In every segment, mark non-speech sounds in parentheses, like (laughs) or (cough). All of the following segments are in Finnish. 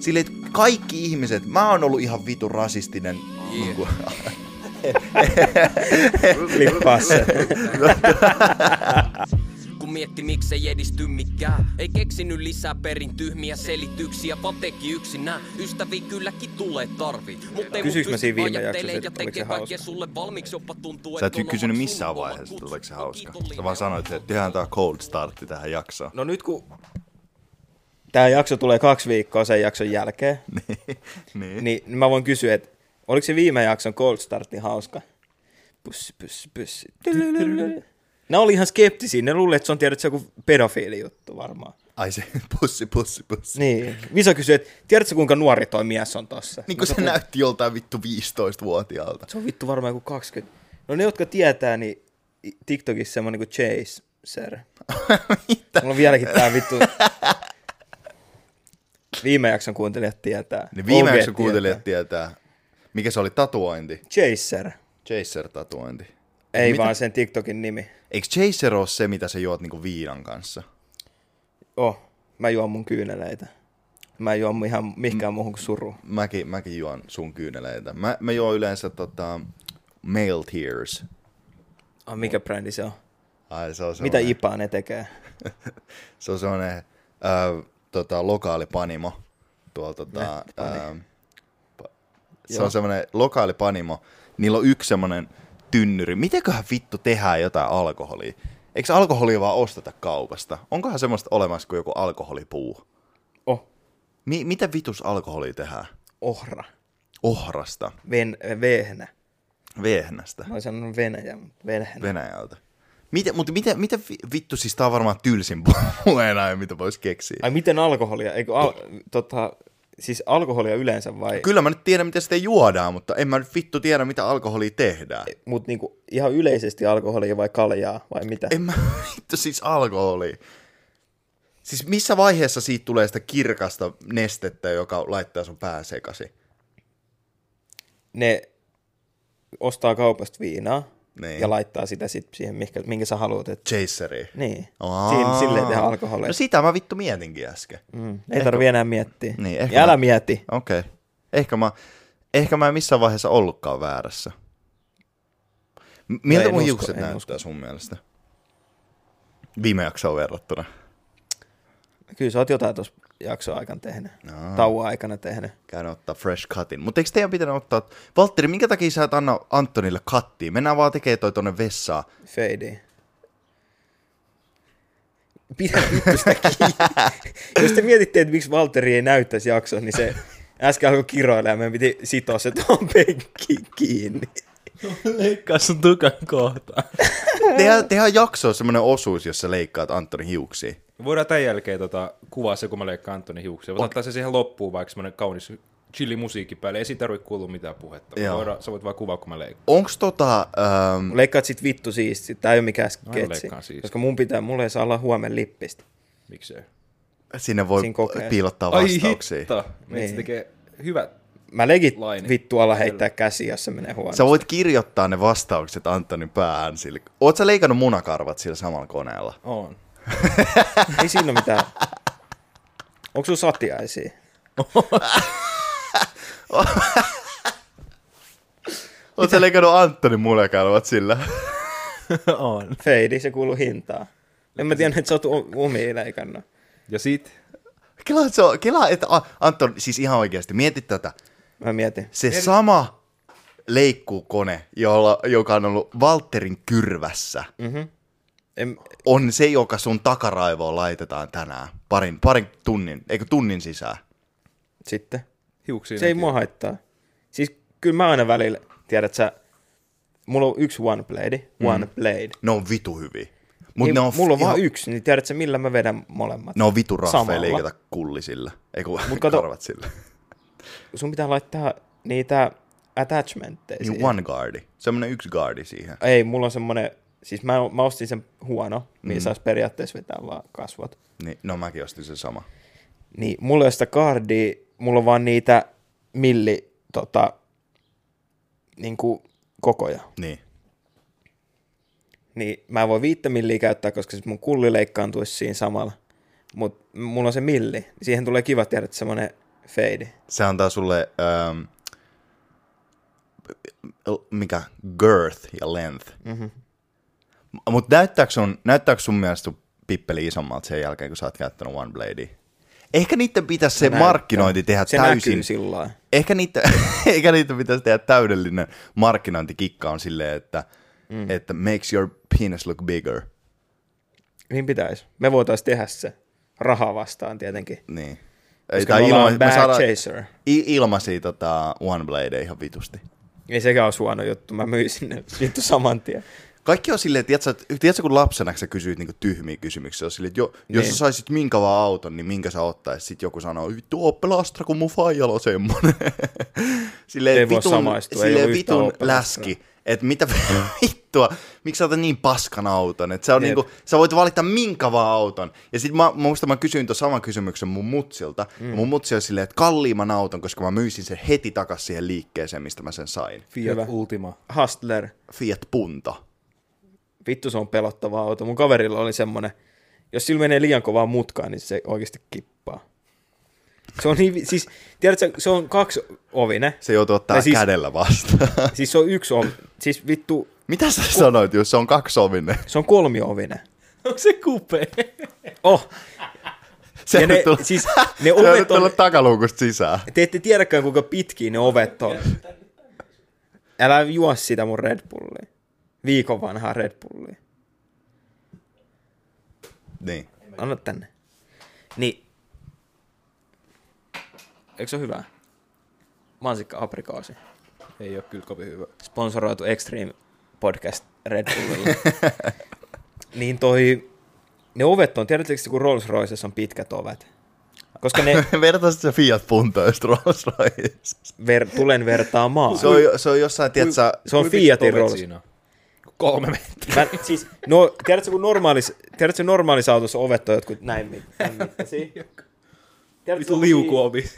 Sille, että kaikki ihmiset, mä oon ollut ihan vitun rasistinen. Kuin, Flippaa se. Mietti miksei edisty mikään Ei keksinyt lisää perin tyhmiä selityksiä Vaan teki yksinään Ystäviä kylläkin tulee tarvii Mut ei Kysyks mut mä siinä pysty viime ajattelee jaksossa, ja että oliko se tekee kaikkea hauska? sulle valmiiksi jopa tuntuu Sä et kysynyt missään vaiheessa, että tuleeko se hauska. Sä vaan sanoit, että tehdään tää cold startti tähän jaksoon. No nyt kun tämä jakso tulee kaksi viikkoa sen jakson jälkeen, (laughs) niin. niin mä voin kysyä, että oliko se viime jakson Cold Startti hauska? Pussi, pussi, pussi. Ne oli ihan skeptisiä, ne luulee, että se on tiedät, se joku pedofiili juttu varmaan. Ai se (laughs) pussi, pussi, pussi. Niin. Visa kysyi, että tiedätkö kuinka nuori toi mies on tossa? Niin kuin se näytti joltain vittu 15-vuotiaalta. Se on vittu varmaan joku 20. No ne, jotka tietää, niin TikTokissa semmoinen kuin Chase, sir. (laughs) Mulla on vieläkin tää vittu... Viime jakson kuuntelijat tietää. Niin viime jakson kuuntelijat tietää. Mikä se oli tatuointi? Chaser. Chaser-tatuointi. Ei Mitä? vaan sen TikTokin nimi. Eikö Chaser ole se, mitä sä juot niinku viinan kanssa? Oh, mä juon mun kyyneleitä. Mä en juo mun ihan mihinkään muuhun kuin suru. Mäkin, mäkin juon sun kyyneleitä. Mä, mä juon yleensä tota, Male Tears. Ah, mikä brändi se on? Ai, se on Mitä IPAa ne tekee? (laughs) Se on semmoinen äh, tota, lokaali panimo. Tuolla, tota, äh, se Joo. on semmoinen lokaali panimo. Niillä on yksi semmoinen tynnyri. Mitenköhän vittu tehdään jotain alkoholia? Eikö alkoholia vaan osteta kaupasta? Onkohan semmoista olemassa kuin joku alkoholipuu? Oh, Mi- mitä vitus alkoholia tehdään? ohra. Ohrasta, Ven, vehnä. vehnästä, Mä oon sanonut Venäjä, mutta vehnä. Venäjältä. Miten, mutta miten, miten vi- vittu, siis tää on varmaan tylsin (laughs) puheena, mitä vois keksiä. Ai miten alkoholia? Eikö al, tota, siis alkoholia yleensä vai? Kyllä mä nyt tiedän, miten sitä juodaan, mutta en mä nyt vittu tiedä, mitä alkoholia tehdään. Mut niinku ihan yleisesti alkoholia vai kaljaa vai mitä? En mä (laughs) vittu siis alkoholia. Siis missä vaiheessa siitä tulee sitä kirkasta nestettä, joka laittaa sun pää sekaisin? Ne ostaa kaupasta viinaa Niin. ja laittaa sitä sit siihen, minkä, minkä sä haluat. Et... Chaseri. Niin, Aa. Siin, silleen tehdään alkoholia. No sitä mä vittu mietinkin äsken. Mm, ei tarvi enää miettiä. Niin, ehkä ja älä mä- mieti. Okei. Okay. Ehkä mä, ehkä mä en missään vaiheessa ollutkaan väärässä. Miltä No mun usko, hiukset näyttää usko. sun mielestä? Viime jaksoon verrattuna. Kyllä sä oot jotain tuossa jakson aikana tehnyt. No. Tauon aikana tehnyt. Käyn ottaa fresh cutin. Mutta eikö teidän pitänyt ottaa... Valtteri, minkä takia sä et anna Antonille kattiin? Mennään vaan tekee toi tonne vessaan. Fade. Pidä vittu sitä. (laughs) Jos te mietitte, että miksi Valtteri ei näyttäisi jakson, niin se äsken alkoi kiroilla ja meidän piti sitoa se tuon penkkiin kiinni. (laughs) Leikkaa sun tukan kohta. (laughs) (laughs) Tehdään, tehdään jaksoa semmonen osuus, jossa leikkaat Antonin hiuksia. Voidaan tämän jälkeen tota, kuvaa se, kun mä leikkaan Antoni hiuksia. Voidaan ottaa se siihen loppuun, vaikka semmoinen kaunis chilli musiikki päälle. Ei siitä tarvitse kuulua mitään puhetta. Joo. Voidaan, sä voit vaan kuvaa, kun mä leikkaan. Onks tota... Ähm, Leikkaat sit vittu siisti. Tää ei ole mikään sketsi. Koska mun pitää, mulle ei saa olla huomen lippistä. Miksei? sinne voi Siinä kokeessa. piilottaa vastauksia. Ai. Meitä Niin. tekee hyvät. Mä legit Laini. vittu alla heittää käsi, jos se menee huonosti. Sä voit kirjoittaa ne vastaukset Antonin päähän. Sille. Oot sä leikannut munakarvat sillä samalla koneella? On. (laughs) Ei siinä ole mitään. Onko sulla satiaisia? (laughs) Oot sä leikannut Antonin munakarvat sillä? (laughs) on. Feidi, se kuuluu hintaan. En mä tiedä, että sä oot u- umia leikannut. Ja sit, Kela, se on, kela, että Anton, siis ihan oikeasti, mieti tätä. Mä mietin. Se sama leikkukone, jolla, joka on ollut Walterin kyrvässä, En, on se, joka sun takaraivoon laitetaan tänään. Parin, parin tunnin, eikö tunnin sisään? sitten. hiuksiin. Se ei mua haittaa. Siis kyllä mä aina välillä, tiedät sä, mulla on yksi one blade, one blade. Ne on vitu hyviä. Mut Ei, ne on mulla on ihan- vaan yksi, niin tiedät sä millä mä vedän molemmat. Ne on vitu raffeja leikata kullisilla. Ei kun Mut kato- karvat sillä. Sun pitää laittaa niitä attachmentteja Niin siihen. one guardi. Semmonen yksi guardi siihen. Ei, mulla on semmonen, siis mä, mä ostin sen huono, mihin saisi periaatteessa vetää vaan kasvot. Niin, no mäkin ostin sen sama. Niin, mulla ei ole sitä cardia, mulla on vaan niitä milli, tota, niinku, kokoja. Niin. niin mä en voi viittä milliä käyttää, koska sit mun kulli leikkaantuisi siinä samalla. Mutta mulla on se milli. Siihen tulee kiva tiedä, että semmonen fade. Se antaa sulle, ähm, mikä, girth ja length. Mm-hmm. Mutta näyttääkö sun, näyttääkö sun mielestä sun pippeli isommalta sen jälkeen, kun sä oot käyttänyt One Bladea? Ehkä niiden pitäisi se, näyttää. markkinointi tehdä Se täysin. sillä. Ehkä niitä, (laughs) eikä niitä pitäisi tehdä täydellinen markkinointikikka on silleen, että, mm. että makes your penis look bigger. Niin pitäisi. Me voitaisiin tehdä se. Rahaa vastaan tietenkin. Niin. Koska me ollaan bad chaser. i- ilmaisia tota, One Blade ihan vitusti. Ei sekään ole huono juttu. Mä myisin ne (laughs) vittu saman tien. Kaikki on silleen, tiedätkö, että- tiedätkö kun lapsena sä kysyit niinku tyhmiä kysymyksiä, silleen, että jo, jos Niin. sä saisit minkä vaan auton, niin minkä sä ottaisit? Sitten joku sanoo, vittu Opel Astra, kun mun faijalla on semmonen. (laughs) silleen, Ei voi vitun, samaistua, ei silleen yhtään vitun läski. Että mitä (laughs) vittua, miksi sä otat niin paskan auton? Et se on Jep. niinku, sä voit valita minkä vaan auton. Ja sit mä, mä muistan, mä kysyin tuon saman kysymyksen mun mutsilta. Mm. Ja mun mutsi oli silleen, että kalliimman auton, koska mä myisin sen heti takas siihen liikkeeseen, mistä mä sen sain. Fiat Hyvä. Ultima. Hustler. Fiat Punto. Vittu se on pelottava auto. Mun kaverilla oli semmonen, jos sillä menee liian kovaa mutkaa, niin se oikeasti kippaa. Se on niin, siis, tiedätkö, se on kaksi ovine. Se joutuu ottaa siis- kädellä vastaan. Siis se on yksi ovi. Siis vittu, Mitä sä sanoit, jos se on kaksovinen? se on kolmiovinen. Onko se kupe? Oh, Se Ja ne- tulla- siis (laughs) ne se ovet on- takaluukusta sisään. te ette tiedäkään kuinka pitkiä ne ovet on. Älä juo sitä mun Red Bullia. Viikon vanhaa Red Bullia. Niin. Anna tänne. Niin. Eikö se ole hyvä? Mansikka aprikoosi. Ei ole kyllä kovin hyvä. Sponsoroitu Extreme Podcast Red Bullilla. (laughs) niin toi, ne ovet on, tiedättekö kun Rolls Roycessa on pitkät ovet? Koska ne (laughs) Vertaisit se Fiat Punto just Rolls Royce. ver, tulen vertaamaan. Se on, se on jossain, tiedätkö, Se on Fiatin Rolls. siinä? Kolme metriä. Mä, siis, no, tiedätkö, kun normaalis, tiedätkö, normaalissa autossa ovet on jotkut näin, mit, näin mittaisia? Tiedätkö, Vittu liukuovi. (laughs)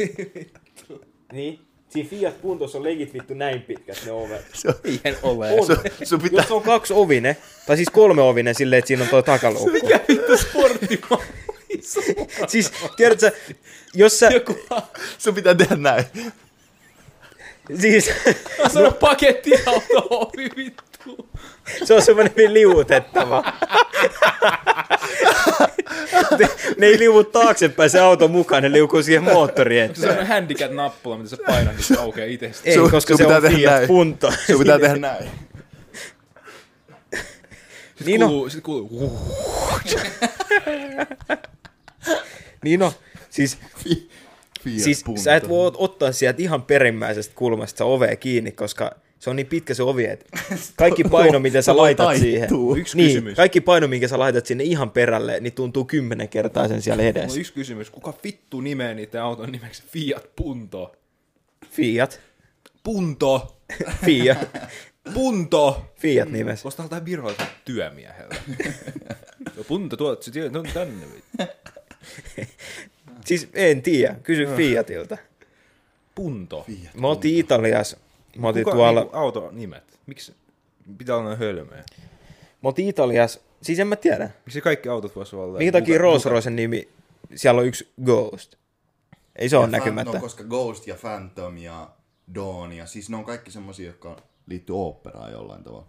Niin. Siinä Fiat Puntossa on legit vittu näin pitkät ne ovet. se on, Eihän ole. On. sun, sun pitää, Jos on kaksi ovine, tai siis kolme ovine silleen, että siinä on tuo takaluukku. Mikä vittu sporttimaa? Siis, tiedätkö, jos sä, Joku sun pitää tehdä näin. siis, se on pakettiauto ovi vittu. (laughs) se on semmoinen hyvin liuutettava. ne, ne ei liuu taaksepäin se auto mukaan, ne liukuu siihen moottoriin Se on handicap-nappula, mitä sä painat, niin se aukeaa itsestä. Ei, Sun- koska sun se pitää on tehdä Fiat näin. Punto. Sun pitää tehdä näin. Niin on. Kuuluu, sit kuuluu, uh, Niin siis, Fi, Fiat siis Punto. sä et voi ottaa sieltä ihan perimmäisestä kulmasta ovea kiinni, koska se on niin pitkä se ovi, että (laughs) kaikki paino, (laughs) mitä sä laitat siihen, Yksi niin, kysymys. kaikki paino, minkä sä laitat sinne ihan perälle, niin tuntuu kymmenen kertaa sen siellä edessä. on yksi kysymys. Kuka vittu nimeä niiden auton nimeksi Fiat Punto? Fiat. Punto! (laughs) Fiat. Punto! Fiat nimessä. Voisi tältä virallisella työmiehellä. No, punto, tuot, se tie- on tänne. vittu. Siis en tiedä, kysy Fiatilta. Punto. Me oltiin Italiassa, me oltiin Kuka tuolla, niinku auto nimet? Miksi pitää olla noin hölmöjä? me oltiin Italiassa, siis en mä tiedä, Miksi kaikki autot voisi olla? minkä takia Rolls Roycen nimi, siellä on yksi Ghost. Ei se ole näkymättä. No, koska Ghost ja Phantom ja Dawn ja siis ne on kaikki semmosia, jotka liittyy oopperaan jollain tavalla.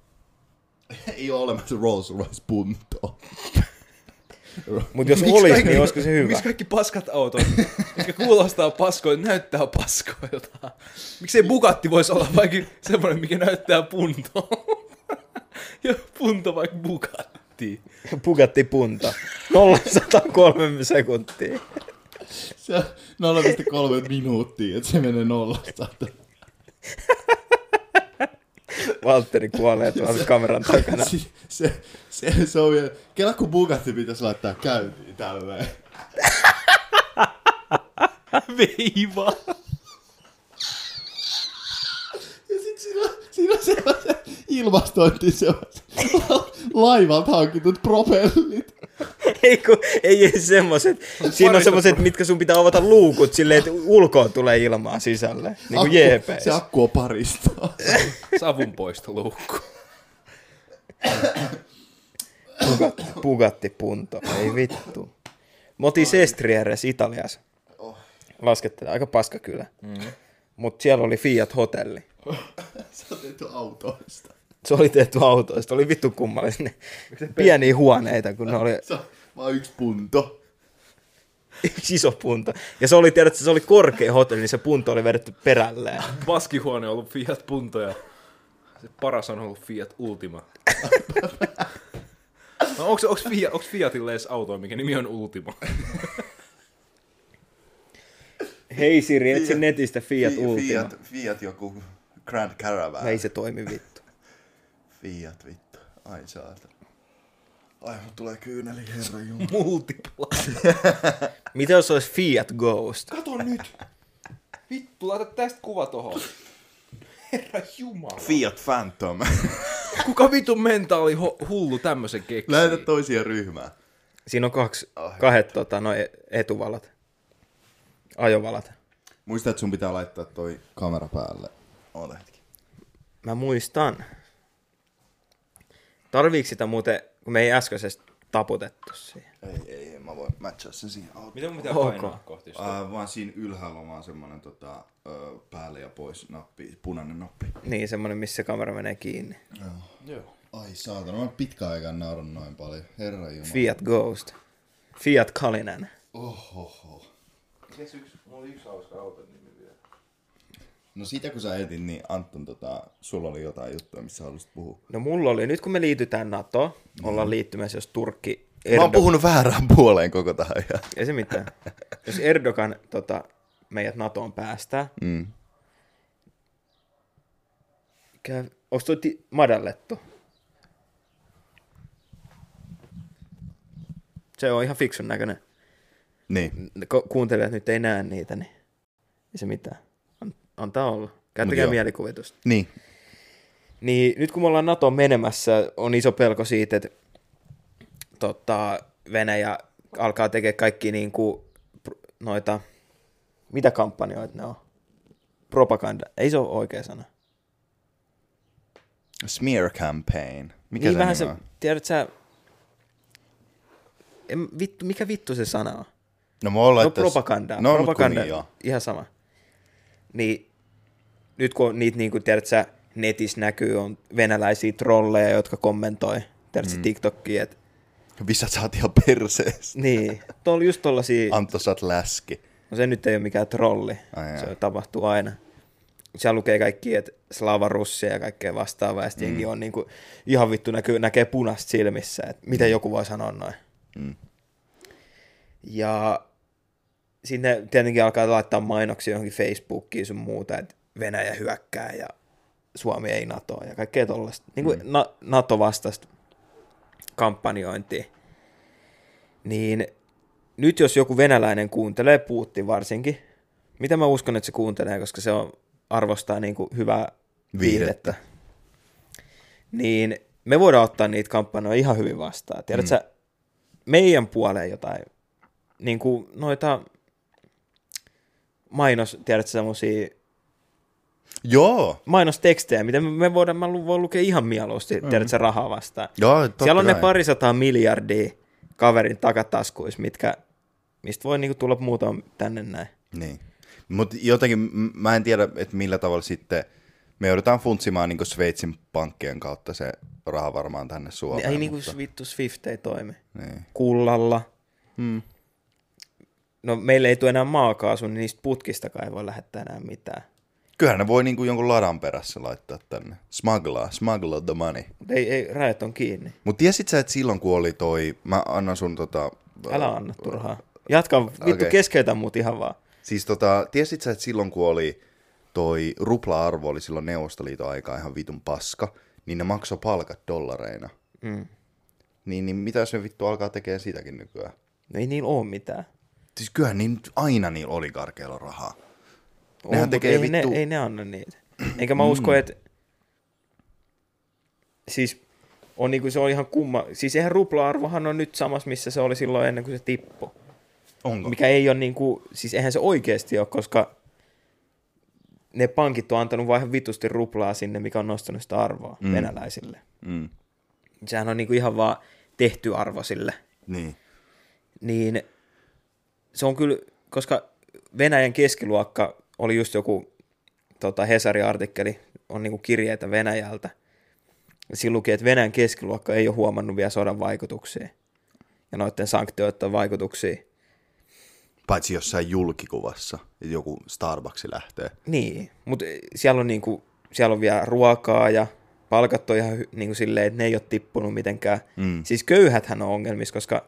(laughs) Ei ole olemassa Rolls Royce Punto. Mutta jos Miksi olisi, kaikki- niin olisiko se hyvä? Miksi kaikki paskat autot, jotka kuulostaa paskoilta, näyttää paskoilta? Miksei Bugatti voisi olla vaikka semmoinen, mikä näyttää puntoa? Ja punto vaikka Bugatti. Bugatti punta. 0-103 sekuntia. Se on 0,3 minuuttia, että se menee nollasta. Valtteri kuolee tuolla kameran takana. Se, se, se, se on vielä... Kela kun Bugatti pitäisi laittaa käyntiin tälleen. Veiva. Ja sit siinä on, on sellaiset ilmastointi sellaiset (laughs) laivat hankitut propellit. Ei, kun, ei, ei semmoset. Siinä on semmoset, mitkä sun pitää avata luukut silleen, että ulkoa tulee ilmaa sisälle. Niin kuin JPS. se akku on paristoa. (laughs) Savun poistoluukku. Bugatti, Bugatti punto, ei vittu. Me oltiin Sestrieres Italiassa. Laskettiin, aika paska kyllä. Mm. Mutta siellä oli Fiat Hotelli. (laughs) Se on tehty autoista. Se oli tehty autoista, oli vittu kummallinen. Pieniä huoneita, kun ne oli Se on vaan yksi punto. (laughs) yksi iso punto. Ja se oli, tiedätkö, se oli korkea hotelli, niin se punto oli vedetty perälleen. Vaskihuone on ollut Fiat Punto ja se paras on ollut Fiat Ultima. (laughs) No, onks, onks, Fiat, onks Fiatille edes auto, mikä nimi on Ultima? Hei Siri, etsi netistä Fiat Fi- Ultima. Fiat, Fiat joku Grand Caravan. Ei se toimi vittu. (laughs) Fiat vittu. Ai saatana. Ai mut tulee kyyneli herra jumala. (laughs) Multipla. Mitä jos olisi Fiat Ghost? Kato nyt. Vittu, laita tästä kuva tohon. Herra Jumala. Fiat Phantom. (laughs) Kuka vitun mentaali ho- hullu tämmösen keksii? Lähetä toisia ryhmään. Siinä on kaksi, Ai. kahdet tota, noi etuvalat. Ajovalat. Muista, että sun pitää laittaa toi kamera päälle. Oota hetki. Mä muistan. Tarviiko sitä muuten, kun me ei äskeisesti taputettu siihen? Ei, ei, ei, mä voin matchaa sen siihen. auto. Mitä mun pitää Ok. painaa kohti sitä? Äh, vaan siinä ylhäällä on vaan semmonen tota, päälle ja pois nappi, punainen nappi. Niin, semmonen, missä kamera menee kiinni. Joo. Ai saatana, mä oon pitkään aikaan naurannut noin paljon. Herra jumala. Fiat Ghost. Fiat Kalinen. Ohoho. Mites yksi, mulla oli yksi hauska auton nimi vielä. No sitä kun sä etin, niin Anton, tota, sulla oli jotain juttuja, missä haluaisit puhua. No mulla oli, nyt kun me liitytään NATOon, ollaan liittymässä, jos Turkki... Mä oon puhunut väärään puoleen koko tähän ajan. Ei se mitään. Jos Erdogan tota, meidät NATOon päästää, Mm. käy, onko toi ti- madallettu? Se on ihan fiksun näköinen. Niin. Ku- Kuuntelijat nyt ei näe niitä, niin ei se mitään. An- Antaa olla. Käyttäkää mielikuvitusta. Niin. Niin nyt kun me ollaan NATOon menemässä, on iso pelko siitä, että tota, Venäjä alkaa tekemään kaikki niin kuin, noita, mitä kampanjoita ne on? Propaganda. Ei se ole oikea sana. Smear campaign. Mikä niin se vähän se, on? tiedät sä, en, vittu, mikä vittu se sana on? No mä No laittais- propaganda. No, propaganda, niin, joo. ihan sama. Niin nyt kun niitä, niin kuin, tiedät sä, netissä näkyy, on venäläisiä trolleja, jotka kommentoi, tiedät mm. TikTokia, että Visat sä oot ihan perseestä. niin, tuolla just tollasia, oot läski. no se nyt ei ole mikään trolli, Ai se jaa. tapahtuu aina. Siellä lukee kaikki, että Slava Russia ja kaikkea vastaavaa, ja sitten mm. on niin kuin, ihan vittu näkyy, näkee punasta silmissä, että miten joku voi sanoa noin. Mm. Ja sinne tietenkin alkaa laittaa mainoksia johonkin Facebookiin sun muuta, että Venäjä hyökkää ja Suomi ei NATOa ja kaikkea tollaista. Niin kuin mm. na- NATO-vastaista kampanjointia. Niin nyt jos joku venäläinen kuuntelee, Putin varsinkin, mitä mä uskon, että se kuuntelee, koska se on, arvostaa niin kuin hyvää viihdettä. Niin me voidaan ottaa niitä kampanjoja ihan hyvin vastaan. Tiedätkö mm. sä, meidän puoleen jotain, niin kuin noita mainos, tiedätkö semmosia Joo. mainostekstejä, mitä me- voidaan, mä voin lukea ihan mieluusti, mm. tiedätkö rahaa vastaan. Joo, totta Siellä on ne kai. parisataa miljardia kaverin takataskuissa, mitkä, mistä voi niinku tulla muutama tänne näin. Niin. Mutta jotenkin mä en tiedä, että millä tavalla sitten me joudutaan funtsimaan niin Sveitsin pankkien kautta se raha varmaan tänne Suomeen. Ei niinku mutta- vittu Swift ei toimi. Niin. Kullalla. Hmm. No meillä ei tule enää maakaasu, niin niistä putkistakaan ei voi lähettää enää mitään. Kyllähän ne voi niinku jonkun ladan perässä laittaa tänne. Smugglaa, smuggle the money. Mut ei, ei, rajat on kiinni. Mut tiesit sä, että silloin kun oli toi, mä annan sun tota... Älä anna turhaa. Jatka, vittu okay. keskeytä mut ihan vaan. Siis tota, tiesit sä, että silloin kun oli toi rupla-arvo oli silloin Neuvostoliiton aikaa ihan vitun paska, niin ne maksoi palkat dollareina. Mm. Niin, niin mitä jos ne vittu alkaa tekemään sitäkin nykyään? No ei niillä oo mitään. Siis kyllähän niin aina niillä oligarkeilla on rahaa. On, Nehän tekee ei, vittu- ne, ei ne anna niitä. Enkä mä usko, että siis on niinku, se on ihan kumma. Siis eihän rupla-arvohan on nyt samassa, missä se oli silloin ennen kuin se tippui. Onko? Mikä ei ole niinku, siis eihän se oikeasti ole, koska ne pankit on antanut vaan ihan vitusti ruplaa sinne, mikä on nostanut sitä arvoa mm. venäläisille. Mm. Sehän on niinku ihan vaan tehty arvo sille. Niin. Niin se on kyllä, koska Venäjän keskiluokka oli just joku tota, Hesari-artikkeli, on niinku kirjeitä Venäjältä. Siinä luki, että Venäjän keskiluokka ei ole huomannut vielä sodan vaikutuksia ja noiden sanktioiden vaikutuksia. Paitsi jossain julkikuvassa, että joku Starbucks lähtee. Niin, mutta siellä on, niinku, siellä on vielä ruokaa ja palkat on ihan niinku silleen, että ne ei ole tippunut mitenkään. Mm. Siis köyhäthän on ongelmissa, koska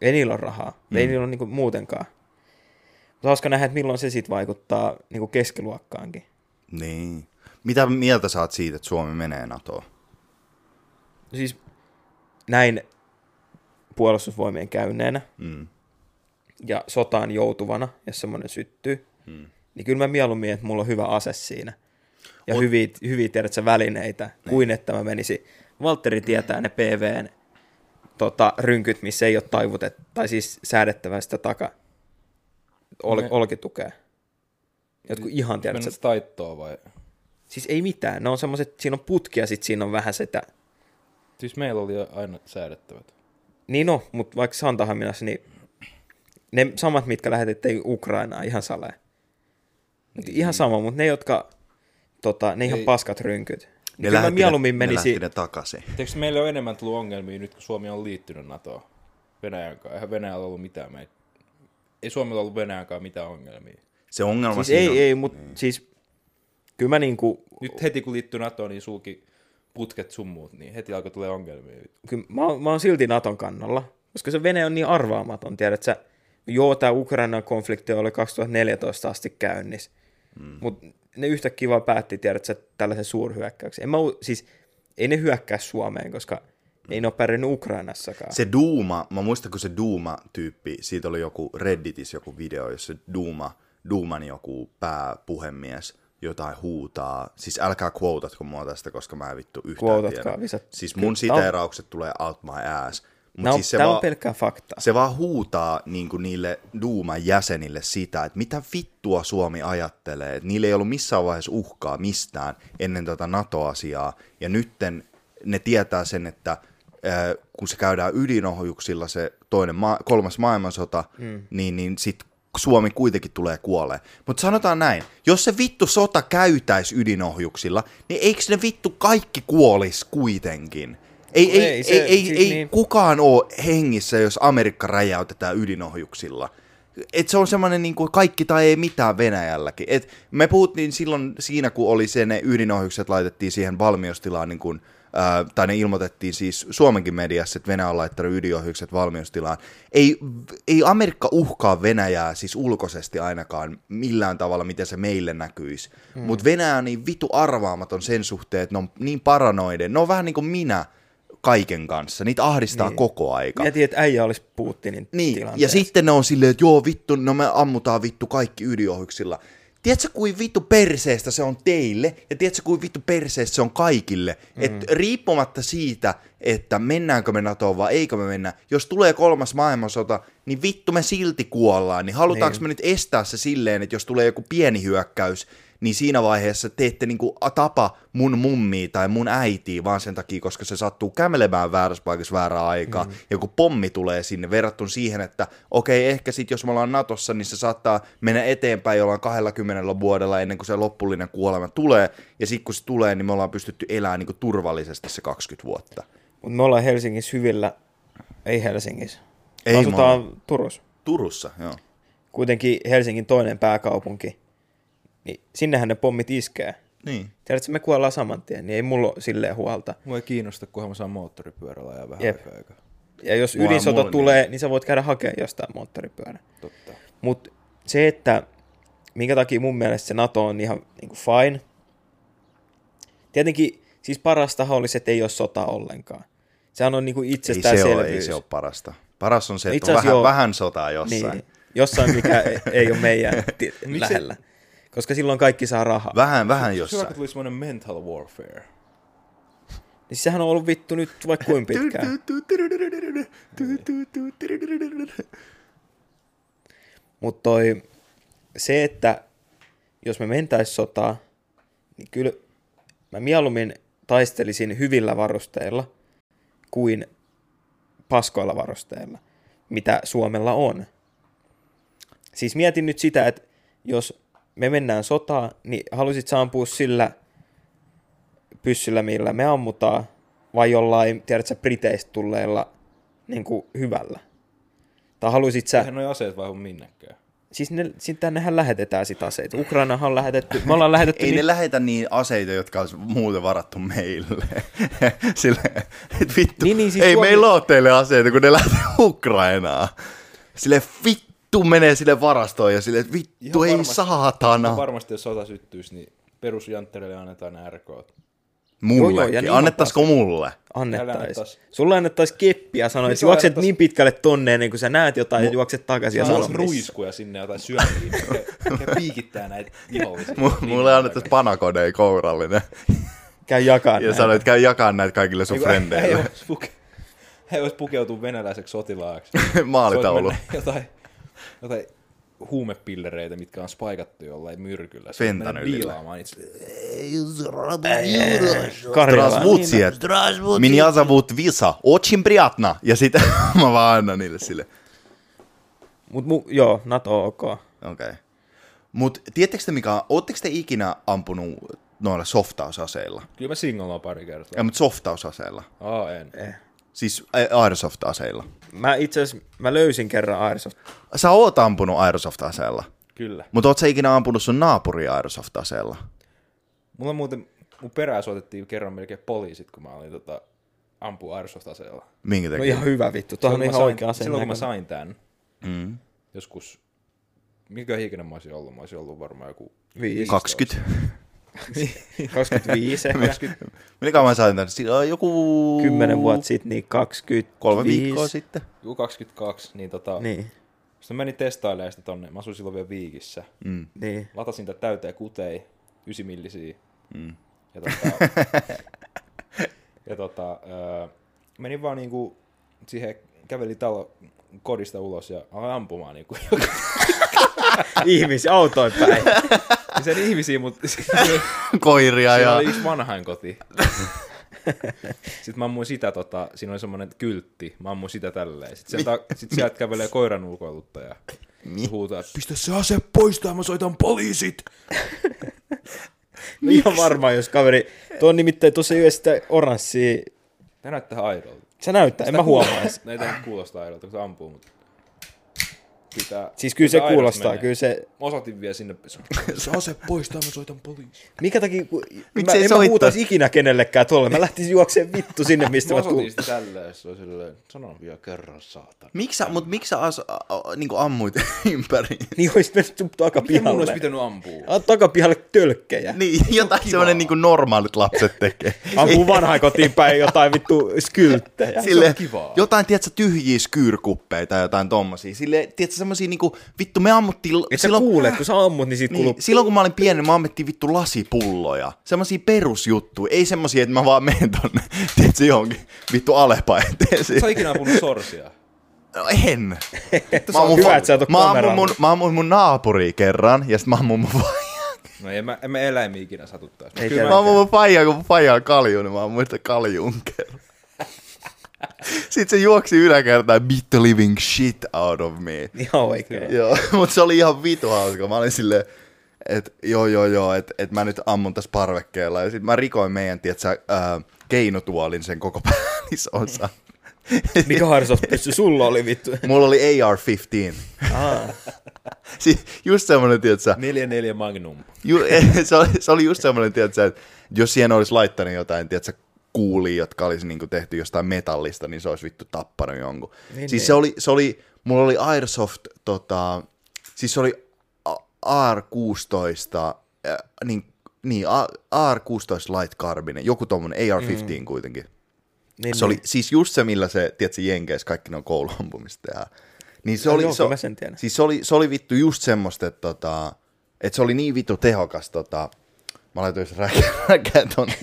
ei niillä ole rahaa. Mm. Ei niillä ole niinku muutenkaan. Mutta hauska nähdä, että milloin se sitten vaikuttaa niinku keskiluokkaankin. Niin. Mitä mieltä saat siitä, että Suomi menee NATOon? Siis näin puolustusvoimien käyneenä Mm. ja sotaan joutuvana, jos semmoinen syttyy, Mm. niin kyllä mä mieluummin, että mulla on hyvä ase siinä. Ja On- hyviä, hyviä tiedätkö, välineitä, niin. kuin että mä menisin. Valtteri tietää ne PVn tota, rynkyt, missä ei ole taivutet, tai siis säädettävä sitä taka ol, Ne- olkitukea. Jotkut ihan, tiedätkö, Mennään taittoa vai? siis ei mitään. Ne on semmoiset, siinä on putkia, sit siinä on vähän sitä. Siis meillä oli aina säädettävät. Niin no, mutta vaikka Santahaminassa, niin ne samat, mitkä lähetettiin Ukrainaan, ihan salee. Niin. Ihan sama, mutta ne, jotka, tota, ne ihan Ei. paskat rynkyt. Niin Ne kyllä mä lähetti mieluummin ne, lähetti ne takaisin. Eikö meillä ole enemmän tullut ongelmia nyt, kun Suomi on liittynyt NATOon Venäjän kanssa? Eihän Venäjällä ollut mitään meitä. Ei Suomella ollut Venäjän kanssa mitään ongelmia. Se ongelma siis siinä ei, on, ei, mutta niin. siis kyllä mä niinku, Nyt heti kun liittyi NATOon, niin sulki putket sun muut, niin heti alkoi tulla ongelmia. kyllä mä, oon- mä oon silti Naton kannalla, koska se Venäjä on niin arvaamaton, tiedät sä, joo, tämä Ukrainan konflikti oli 2014 asti käynnissä, mm. mutta ne yhtäkkiä vaan päätti, tiedät sä, tällaisen suurhyökkäyksen. En mä, siis, ei ne hyökkää Suomeen, koska. Ei ne ole pärjännyt Ukrainassakaan. Se Duuma, mä muistan kun se Duuma-tyyppi, siitä oli joku Redditissä joku video, jossa Duuma, Duuman joku pääpuhemies jotain huutaa. Siis älkää quotatko mua tästä, koska mä en vittu yhtään Quotatkaa, tiedä. visat. Siis mun siteeraukset tulee out my ass. Mut Tämä on, siis se, tää on pelkkää faktaa. se vaan huutaa niin kuin niille Duuman jäsenille sitä, että mitä vittua Suomi ajattelee. Että niillä ei ollut missään vaiheessa uhkaa mistään ennen tätä NATO-asiaa. Ja nytten ne tietää sen, että kun se käydään ydinohjuksilla se toinen ma- kolmas maailmansota, mm. niin, niin sit Suomi kuitenkin tulee kuolee. Mutta sanotaan näin, jos se vittu sota käytäisi ydinohjuksilla, niin eikö ne vittu kaikki kuolis kuitenkin? Ei, ei, Ei, ei, se- ei, ei, siis ei niin. kukaan ole hengissä, jos Amerikka räjäytetään ydinohjuksilla. Et se on semmoinen niin kuin kaikki tai ei mitään Venäjälläkin. Et me puhuttiin silloin siinä, kun oli se ne ydinohjukset laitettiin siihen valmiustilaan, niin kuin, tai ne ilmoitettiin siis Suomenkin mediassa, että Venäjä on laittanut ydinohjukset valmiustilaan. Ei, ei Amerikka uhkaa Venäjää siis ulkoisesti ainakaan millään tavalla, miten se meille näkyisi. Hmm. Mutta Venäjä on niin vitu arvaamaton sen suhteen, että ne on niin paranoiden. Ne on vähän niin kuin minä kaiken kanssa. Niitä ahdistaa niin. koko aika. Mietin, että äijä olisi Putinin Niin, ja tilanteessa. sitten ne on silleen, että joo vittu, no me ammutaan vittu kaikki ydinohjuksilla. Tiedätkö, kuin vittu perseestä se on teille, ja tiedätkö, kuin vittu perseestä se on kaikille. Mm. Et riippumatta siitä, että mennäänkö me NATOon vai eikö me mennä, jos tulee kolmas maailmansota, niin vittu me silti kuollaan. Niin halutaanko niin. me nyt estää se silleen, että jos tulee joku pieni hyökkäys, niin siinä vaiheessa te ette niinku tapa mun mummia tai mun äitiä vaan sen takia, koska se sattuu kävelemään väärässä paikassa väärään aikaan. Mm. Ja kun pommi tulee sinne verrattuna siihen, että okei, ehkä sitten jos me ollaan Natossa, niin se saattaa mennä eteenpäin jollain 20 vuodella ennen kuin se loppullinen kuolema tulee. Ja sitten kun se tulee, niin me ollaan pystytty elämään niinku turvallisesti se 20 vuotta. Mutta me ollaan Helsingissä hyvillä, ei Helsingissä. Ei asutaan Turussa. Turussa, joo. Kuitenkin Helsingin toinen pääkaupunki. Niin sinnehän ne pommit iskee. Niin. Tiedätkö, me kuollaan saman tien, niin ei mulla ole silleen huolta. Mua ei kiinnosta, kunhan mä saan moottoripyörällä ja vähän Jep. aikaa. Ja jos Mua- ydinsota mulla tulee, niin sä voit käydä hakemaan jostain moottoripyörän. Totta. Mutta se, että minkä takia mun mielestä se NATO on ihan niin kuin fine. Tietenkin siis parastahan olisi, että ei ole sota ollenkaan. Sehän on niin kuin Ei se, itsestäänselvyys. ole, ei se ole parasta. Paras on se, että Itse on vähän, joo. vähän sotaa jossain. Niin, jossain, mikä (laughs) ei- ole meidän lähellä. Koska silloin kaikki saa rahaa. Vähän, vähän Se jossain. vaikka tuli semmoinen mental warfare. Niin sehän on ollut vittu nyt vaikka kuinka (laughs) pitkään. Mutta toi, se, että jos me mentäis sotaa, niin kyllä mä mieluummin taistelisin hyvillä varusteilla kuin paskoilla varusteilla, mitä Suomella on. Siis mietin nyt sitä, että jos me mennään sotaan, niin halusit sä ampua sillä pyssyllä, millä me ammutaan, vai jollain, tiedätkö, Briteistä tulleella niin kuin hyvällä? Tai haluaisit sä... Eihän noi aseet vaihu minnekään. Siis ne, sit tännehän lähetetään sit aseita. Ukrainahan on lähetetty, me ollaan lähetetty... Ei niin, ne lähetä niin aseita, jotka olisi muuten varattu meille. (laughs) Sille, et vittu, Niin, niin, siis ei Suomi- meillä ole teille aseita, kun ne lähtee Ukrainaan. Sille vittu menee sille varastoon ja sille, että vittu Ihan ei varmasti- saatana. No. Varmasti jos sota syttyisi, niin perusjanttereille annetaan ne RK. Mullekin. Joo, joo, ja niin Annettaisiko mulle? annettais. annettais. Sulle annettais keppi ja sanoit, Niin juokset annettais- niin pitkälle tonneen, niin kun sä näet jotain ja juokset takaisin ja Mulla olisi ruiskuja sinne jotain syömiä, mikä, piikittää näitä vihollisia. M- mulle annettaisiin panakodei kourallinen. käy jakaa Ja näitä. sanoit, käy jakaa näitä kaikille sun He frendeille. he vois pukeutua venäläiseksi sotilaaksi. Maalitaulu. Jotain, jotain huumepillereitä, mitkä on spaikattu jollain myrkyllä. Se vois mennä Fentanylillä. Viilaamaan itse. Karjala. Здравствуйте. Меня зовут Виса. Очень приятно. Ja sitten (laughs) mä vaan annan niille sille. Mut mu, joo, NATO ok. Okei. Okay. Mut tiedättekö te mikä on, ootteko te ikinä ampunut noilla softausaseilla? Kyllä mä singollaan pari kertaa. Ja, mutta softausaseilla. Aa, en. Eh. Siis airsoft-aseilla. Mä itse asiassa, mä löysin kerran Airsoft. Sä oot ampunut airsoft-aseella. Kyllä. Mutta oot sä ikinä ampunut sun naapuri airsoft-aseella? Mulla muuten, mun perään soitettiin kerran melkein poliisit, kun mä olin tota, ampua airsoft-aseella. Minkä No takia? ihan hyvä vittu, tuohon ihan oikea sain, aseen silloin kun mä sain tämän, Mm. joskus, mikä ikinä mä olisin ollut? Mä olisin ollut varmaan joku Viisi. 20. 25 ehkä. (laughs) Mikä mä sain tän? Si- äh, Joku... 10 vuotta sitten, niin 20. Kolme viikkoa sitten. joku 22, niin tota, niin. Niin, sitten mä menin testailemaan sitä tonne, mä asuin silloin vielä Viikissä. Mm. niin. Latasin tätä täyteen kutei, 9 millisiä. Mm. Ja tota, (laughs) ja tota öö, menin vaan niinku siihen, kävelin talo kodista ulos ja aloin ampumaan niinku. (laughs) Ihmisiä autoin päin. (laughs) sen ihmisiä, mutta (laughs) siinä Koiria ja... oli yksi vanhain koti. (laughs) Sitten mä ammuin sitä, tota, siinä oli semmoinen kyltti, mä ammuin sitä tälleen. Sitten sieltä, sit sieltä kävelee koiran ulkoiluttaja. Ja huutaa, että pistä se ase pois tai mä soitan poliisit. No (laughs) ihan varmaan, jos kaveri... Tuo on nimittäin tuossa yhdessä sitä oranssia... Tämä näyttää aidolta. Se näyttää, en mä huomaa. Näitä kuulostaa aidolta, kun se ampuu, mutta... Pitää, Siis kyllä se kuulostaa, menee. kyllä se... Mä osoitin vielä sinne, (laughs) se ase pois tai mä soitan poliisi. Mikä takia, kun... mä, Miksei en mä huutaisi ikinä kenellekään tuolle. Mä lähtisin juokseen vittu sinne, mistä Mä mä osoitin sitä tälleen, se oli silleen, sanon vielä kerran, saatan. Miksi sä, mut miksi sä as, a, a, niinku ammuit (laughs) ympäri? Niin olisit mennyt sun Miten mun takapihalle. olisi pitänyt ampua? Ah, takapihalle tölkkejä. Niin, jotain semmonen niinku normaalit lapset tekee. (laughs) Ampuu vanhaan kotiin päin jotain vittu skylttejä. Sille, kivaa. jotain, tiedätkö, tyhjiä skyyrkuppeja tai jotain tommosia. Sille, tiedätkö, semmosia niinku, vittu me ammuttiin... Et sä kuulet, kun sä ammut, niin siitä Niin, kuuluu... silloin kun mä olin pieni, mä ammettiin vittu lasipulloja. Semmosia perusjuttuja. Ei semmosia, että mä vaan menen tonne, (laughs) tiedätkö, johonkin vittu Alepa eteeseen. Sä oot ikinä ampunut sorsia. No, en. Mä on ammun, hyvä, että sä et mä ammun mun, mä ammun mun naapuri kerran, ja sit mä ammun mun faijaa. No ei mä, en mä eläimiä ikinä satuttais. Ei Kyllä Mä mä, ammun mun faijaa, kun mun faija on kalju, niin mä ammun sitä kaljun kerran. Sitten se juoksi yläkertaan, beat the living shit out of me. Ihan oikein. Joo, (laughs) mutta se oli ihan vitu hauska. Mä olin silleen, että joo joo joo, että et mä nyt ammun tässä parvekkeella. Ja sitten mä rikoin meidän, tietsä, äh, keinotuolin sen koko päällisosa. (laughs) Mikä Airsoft pyssy sulla oli vittu? Mulla oli AR-15. Aa, (laughs) Siis just semmonen, tietsä, 4-4 Magnum. ju, se, oli, se oli just semmonen, tietsä, että jos siihen olisi laittanut jotain, tietsä, kuulia, jotka olisi niinku tehty jostain metallista, niin se olisi vittu tappanut jonkun. Niin, siis niin. se oli, se oli, mulla oli Airsoft, tota, siis se oli A- AR-16, äh, niin, niin A- AR-16 Light Carbine, joku tommonen AR-15 mm. kuitenkin. niin, Se oli siis just se, millä se, tiedätkö, Jenkeissä kaikki ne on kouluampumista tehdään. Niin se No oli, joo, se, mä sen tiedän. siis se oli, se oli vittu just semmoista, että, tota, että se oli niin vittu tehokas. Tota, mä laitoin räkään, (laughs) tonne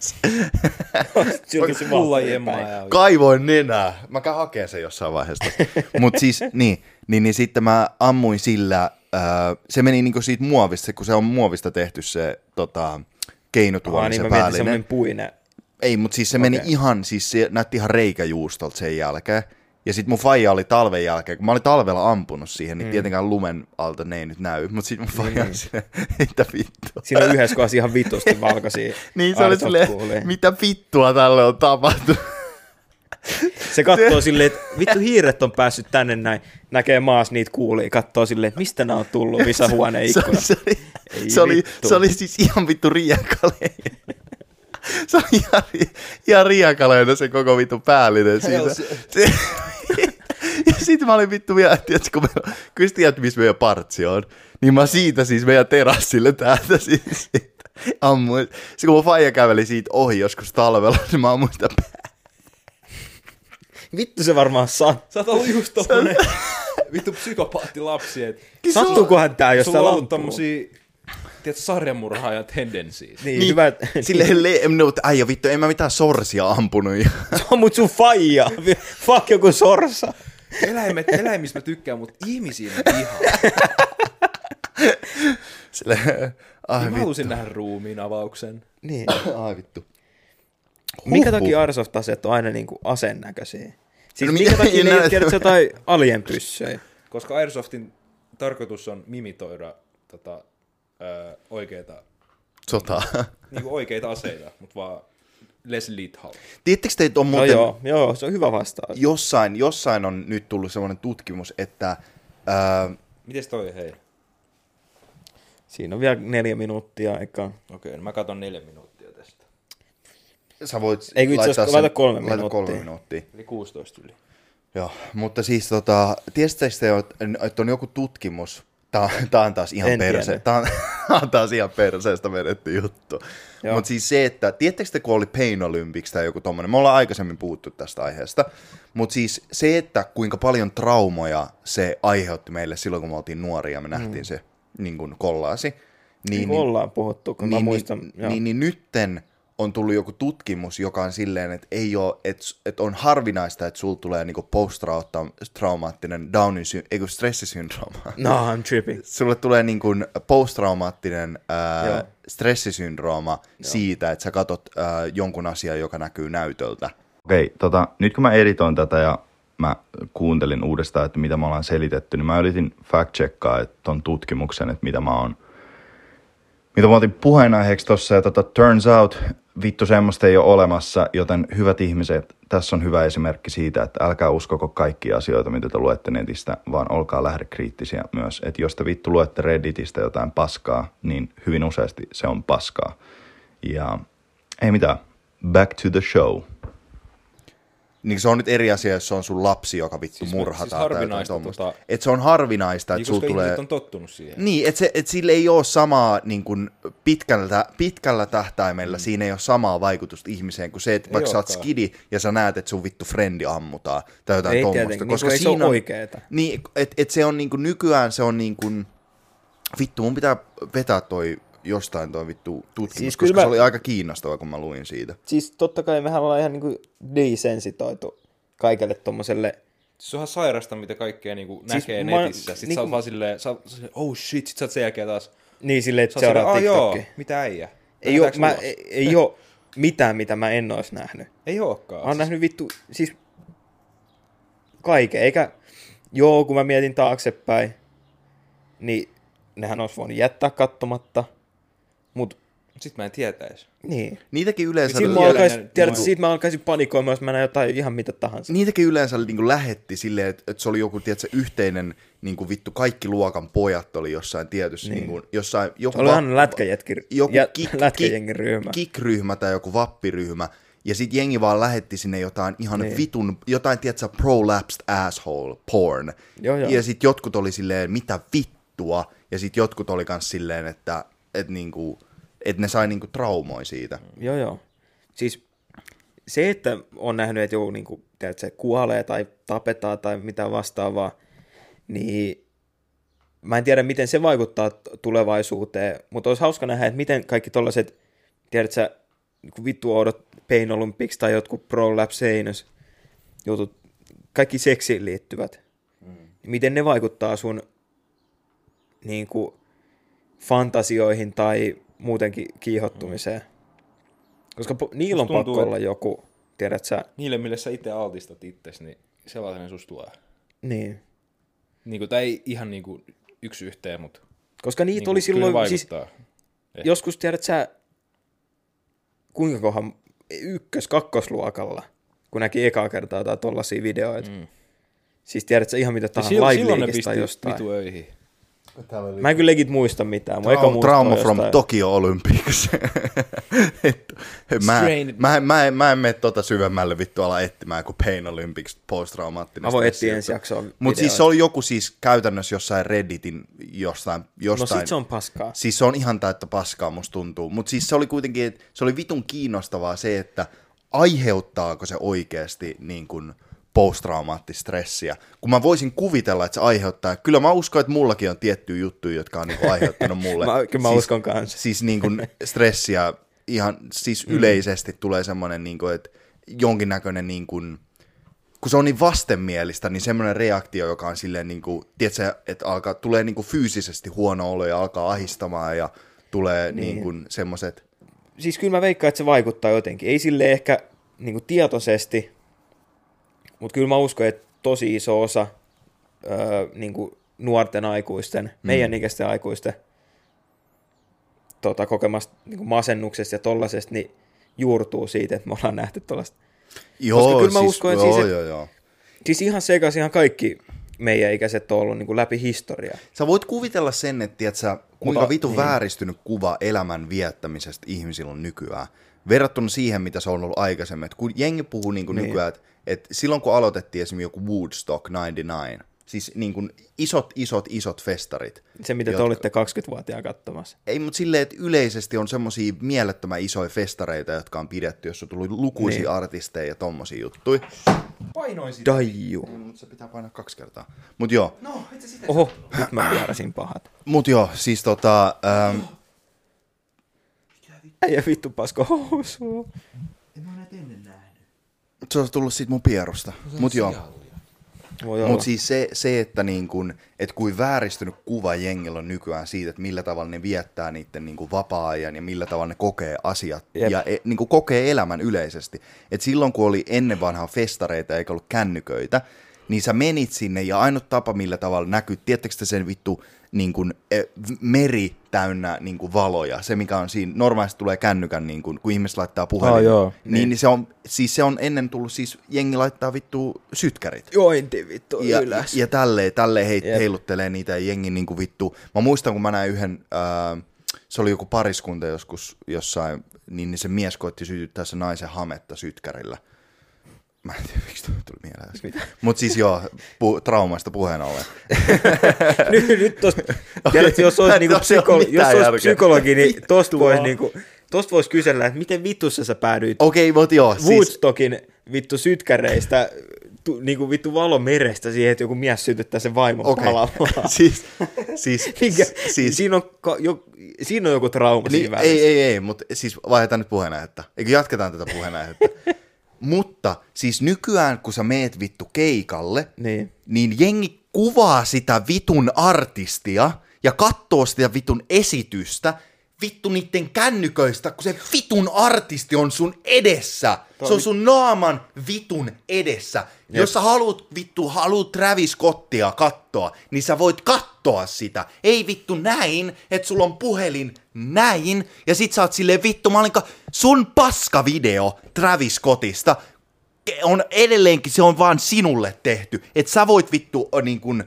(laughs) Mulla jemmaa Kaivoin nenää. Mä käyn hakeen sen jossain vaiheessa. (laughs) Mutta siis, niin, niin, niin sitten mä ammuin sillä, ää, se meni niinku siitä muovista, kun se on muovista tehty se tota, keinotuoli, Aa, niin se mä päällinen. semmonen puine. Ei, mutta siis se meni Okei. ihan, siis se näytti ihan reikäjuustolta sen jälkeen. Ja sit mun faija oli talven jälkeen, kun mä olin talvella ampunut siihen, niin mm. tietenkään lumen alta ne ei nyt näy. Mutta sit mun faija oli silleen, (laughs) mitä vittua. Siinä yhdessä kohdassa ihan vitusti valkoisia. (laughs) Niin se oli silleen, kuulia. mitä vittua tälle on tapahtunut. (laughs) Se katsoo silleen, että vittu hiiret on päässyt tänne näin, näkee maas niitä kuulia, katsoo silleen, että mistä nämä on tullut visahuoneen Se, ikkuna. se, oli, se, oli, vittu. se oli siis ihan vittu riekale. (laughs) Se ihan, ihan riekaleena se koko vittu päällinen siitä. Se, (laughs) ja sit mä olin vittu vielä, tiedätkö, kun me, kyllä sä tiedät, missä meidän partsi on. Niin mä siitä siis meidän terassille täältä siis ammuin. Se kun mun faija käveli siitä ohi joskus talvella, niin mä ammuin sitä pää. Vittu se varmaan saa. Sä oot ollut just tommonen vittu psykopaatti lapsi, et Sattuukohan tää, jos sulla tää on ollut lampuu? tommosia, tiedätkö, sarjamurhaajan tendenssiä. Niin, Niin, hyvä. (laughs) Silleen, le- no, mutta äijä vittu, en mä mitään sorsia ampunut. (laughs) Se on mut sun faija. (laughs) Fuck joku sorsa. Eläimet, eläimistä mä tykkään, mutta ihmisiä mä vihaan. Silleen, ai Mä vittu. halusin nähdä ruumiin avauksen. Niin. (clears throat) Ai vittu. Minkä Huhhuh. takia Airsoft-aseet on aina niinku aseen näköisiä? Siis No minkä mitä- takia ne ei tiedä jotain alien? Koska Airsoftin tarkoitus on mimitoida tota, ö, oikeita, Sota. (laughs) niinku oikeita aseita, mutta vaan less lethal. Tiedättekö teitä on No muuten joo, joo, se on hyvä vastaus. jossain, jossain on nyt tullut semmoinen tutkimus, että ää, Mites toi hei? Siinä on vielä neljä minuuttia aikaa. Okei, no mä katon neljä minuuttia tästä. sä voit Ei, laittaa asiassa laita sen- kolme laita kolme minuuttia. minuuttia. Eli 16 yli. Joo, mutta siis tota, te, että- että on joku tutkimus, Tää, on- tää on taas ihan En perse, tää on, on taas ihan perseestä vedetty juttu. Mutta siis se, että tiedättekö te, kun oli Pain Olympics tai joku tommonen, me ollaan aikaisemmin puhuttu tästä aiheesta, mutta siis se, että kuinka paljon traumoja se aiheutti meille silloin, kun me oltiin nuoria ja me nähtiin se niin kuin kollaasi. Niin, niin ollaan puhuttu, kun mä muistan. Niin, joo. niin, niin nytten on tullut joku tutkimus, joka on silleen, että ei ole, että, että on harvinaista, että sulla tulee niinku post-traumaattinen Downin sy- ei kun stressisyndrooma. No, I'm tripping. (laughs) Sulle tulee niinku post-traumaattinen Joo. stressisyndrooma siitä, että sä katot ää, jonkun asian, joka näkyy näytöltä. Okei, tota, nyt kun mä editoin tätä ja mä kuuntelin uudestaan, että mitä me ollaan selitetty, niin mä yritin fact-checkaa että ton tutkimuksen, että mitä mä oon mitä mä otin puheenaiheeksi tossa, ja tota, turns out, vittu semmoista ei ole olemassa, joten hyvät ihmiset, tässä on hyvä esimerkki siitä, että älkää uskoko kaikkia asioita, mitä te luette netistä, vaan olkaa lähdekriittisiä myös. Että jos te vittu luette Redditistä jotain paskaa, niin hyvin useasti se on paskaa. Ja ei mitään, back to the show. Niin se on nyt eri asia, jos se on sun lapsi, joka vittu Siis- murhataan. siis tai jotain tota- Et se on harvinaista, Niin, että sulla koska tulee... on tottunut siihen. Niin, että et sillä ei ole samaa niin kun pitkällä, pitkällä tähtäimellä, mm. siinä ei ole samaa vaikutusta ihmiseen kuin se, että Ei vaikka sä oot skidi ja sä näet, että sun vittu frendi ammutaan tai jotain Ei tommosta. tietenkin, niin kuin ei se ole oikeeta. Niin, että et se on niin kuin, nykyään se on niin kuin, vittu mun pitää vetää toi jostain toi vittu tutkimus, Siis siis koska mä- se oli aika kiinnostava, kun mä luin siitä. Siis totta kai mehän ollaan ihan niinku desensitoitu kaikelle tommoselle. Se on ihan sairasta, mitä kaikkea niinku Siis näkee mä- netissä. Sitten niinku- sä oot vaan silleen, sä, oh shit, sit sä oot sen jälkeen taas. Niin silleen, että seuraa "Aa, joo, TikTokia. mitä äijä? Ei, oo, mä, ulos?" ei, ei oo mitään, mitä mä en ois nähnyt. Ei ookaan. Mä oon nähnyt vittu, siis kaiken, eikä, joo, kun mä mietin taaksepäin, niin nehän olisi voinut jättää katsomatta, mut Sit mä en tietäis. niin. Niitäkin yleensä... Siitä mä, tiedän, alkais, ne- tiedät, siitä mä alkaisin panikoimaan, jos mä näen jotain ihan mitä tahansa. Niitäkin yleensä niin kuin lähetti silleen, että, että se oli joku tiedätkö, yhteinen, niin kuin vittu kaikki luokan pojat oli jossain tietyssä, niin. Niin kuin, jossain, joku Se oli va- ihan lätkäjätki, joku jä, kik, lätkäjengin ryhmä. kik-ryhmä tai joku vappiryhmä, ja sit jengi vaan lähetti sinne jotain ihan Niin. vitun, jotain, tiedätkö, prolapsed asshole porn. Joo, joo. Ja sit jotkut oli silleen, mitä vittua, ja sit jotkut oli kans silleen, että et niinku, et ne sai niinku traumoja siitä. Joo, joo. Siis se, että on nähnyt, että joku niin kuin, tiedät, se kuolee tai tapetaan tai mitä vastaavaa, niin mä en tiedä, miten se vaikuttaa tulevaisuuteen, mutta olisi hauska nähdä, että miten kaikki tollaiset, tiedät sä, niin vittu oudot Pain Olympics tai jotkut prolapseinus jutut, kaikki seksiin liittyvät, mm. miten ne vaikuttaa sun niin kuin, fantasioihin tai muutenkin kiihottumiseen. Koska po- niillä on tuntuu, pakko olla joku, tiedät sä, Niille, mille sä itse altistat itsesi, niin sellainen sus tulee. niin. Niin kuin, tai ei ihan niin kuin yksi yhteen, mutta Koska niitä niin oli silloin, siis. Eh. joskus tiedät sä, kuinka kohan ykkös, kakkosluokalla, kun näki ekaa kertaa tai tollasia videoita. Mm. Siis tiedät sä ihan mitä tahansa silloin, silloin ne pisti jostain. vitu öihin. Mä en kyllä legit muista mitään. Mun eka Trau- muisto trauma from jostain- Tokyo Olympics. (laughs) Mä, mä, en- mä, en, mä en mene tota syvemmälle vittu ala etsimään kuin Pain Olympics posttraumaattinen. Mä voin etsiä ensi jaksoa Mut siis se oli joku siis käytännössä jossain Redditin jostain, No jostain sit se on paskaa. Siis se on ihan täyttä paskaa, musta tuntuu. Mutta siis se oli kuitenkin, se oli vitun kiinnostavaa se, että aiheuttaako se oikeasti niin kuin posttraumaattista stressiä. Kun mä voisin kuvitella, että se aiheuttaa. Kyllä mä uskon, että mullakin on tiettyjä juttuja, jotka on niin kuin aiheuttanut (laughs) mulle. Mä- kyllä mä siis, uskon kanssa. Siis niin kuin stressiä ihan siis Mm. yleisesti tulee semmoinen, niin kuin, että jonkinnäköinen niin kuin, kun se on niin vastenmielistä, niin semmoinen reaktio, joka on silleen niin kuin, tiedätkö, että alkaa, tulee niin kuin fyysisesti huono olo ja alkaa ahistamaan ja tulee niin, niin kuin semmoiset, Siis kyllä mä veikkaan, että se vaikuttaa jotenkin. Ei sille ehkä niin kuin tietoisesti, mutta kyllä mä uskon, että tosi iso osa öö, niin kuin nuorten aikuisten, mm. meidän ikäisten aikuisten tota, kokemasta niin masennuksesta ja tollasesta, niin juurtuu siitä, että me ollaan nähty tollasta. joo, kyllä mä siis, uskon, että joo, siis, et- joo, joo. Siis ihan sekas ihan kaikki meidän ikäiset on ollut niin kuin läpi historiaa. Sä voit kuvitella sen, että tiedätkö, kuinka Mutta- vitun niin. vääristynyt kuva elämän viettämisestä ihmisillä on nykyään. Verrattuna siihen, mitä se on ollut aikaisemmin. Et kun jengi puhuu niin kuin Niin. nykyään, että et silloin kun aloitettiin esimerkiksi joku Woodstock 99, siis niin kuin isot, isot, isot festarit. Se, mitä te jotka- olitte 20-vuotiaan katsomassa. Ei, mutta silleen, että yleisesti on semmosia mielettömän isoja festareita, jotka on pidetty, jossa on tullut lukuisia Niin. niin. artisteja ja tommosia juttuja. Painoin sitä. Daiju. Mutta se pitää painaa kaksi kertaa. Mut joo, Oho, nyt mä vääräsin pahat. mut joo, siis tota, ähm, Äijä vittu pasko housua. se on tullut siitä mun pierusta. Mut joo. Voi olla. Mutta siis se, se että, niin kun, et kuin vääristynyt kuva jengillä on nykyään siitä, että millä tavalla ne viettää niiden niin kuin vapaa-ajan ja millä tavalla ne kokee asiat Jep. ja e, niin kuin kokee elämän yleisesti. Et silloin kun oli ennen vanhaa festareita eikä ollut kännyköitä, niin sä menit sinne ja ainut tapa millä tavalla näkyy, tiettekö te sen vittu niin kuin, e, meri täynnä niin kuin valoja, se mikä on siinä, normaalisti tulee kännykän, niin kuin, kun ihmiset laittaa puhelin, Aa, joo. niin, niin. se on, siis se on ennen tullut, siis jengi laittaa vittu sytkärit Jointi vittu ja, ylös. ja tälleen, tälleen hei, Jep. heiluttelee niitä ja jengi niinku vittu. Mä muistan, kun mä näin yhden, ää, se oli joku pariskunta joskus jossain, niin, niin se mies koitti sytyttää se naisen hametta sytkärillä. Mä en tiedä, miksi tuli mieleen äsken. Mut siis joo, pu- traumasta puheen ollen. (laughs) nyt, nyt tosta, tiedätkö, jos olisi, niinku ei psyko, jos olisi psykologi, niin tosta voisi niinku, tosta vois kysellä, että miten vittussa sä päädyit Okei, okay, mut joo, siis, Woodstockin vittu sytkäreistä tu, niinku vittu valomerestä siihen, että joku mies sytyttää sen vaimon okei. palamaan. (laughs) siis, siis, Mikä, siis, siinä, on, ka, jo, siinä on joku trauma Niin, siinä ei, välissä. ei, ei, mutta siis vaihdetaan nyt puheenaihetta. Eikö jatketaan tätä puheenaihetta? (laughs) mutta siis nykyään, kun sä meet vittu keikalle, Niin. niin jengi kuvaa sitä vitun artistia ja katsoo sitä vitun esitystä vittu niiden kännyköistä, kun se vitun artisti on sun edessä. Se on sun naaman vitun edessä. Jos sä haluat vittu, haluat Travis Scottia kattoa, niin sä voit kattoa sitä. Ei vittu näin, että sulla on puhelin näin, ja sit sä oot silleen vittu, mä sun paskavideo Travis Scottista, on edelleenkin, se on vaan sinulle tehty. Että sä voit vittu niin kun,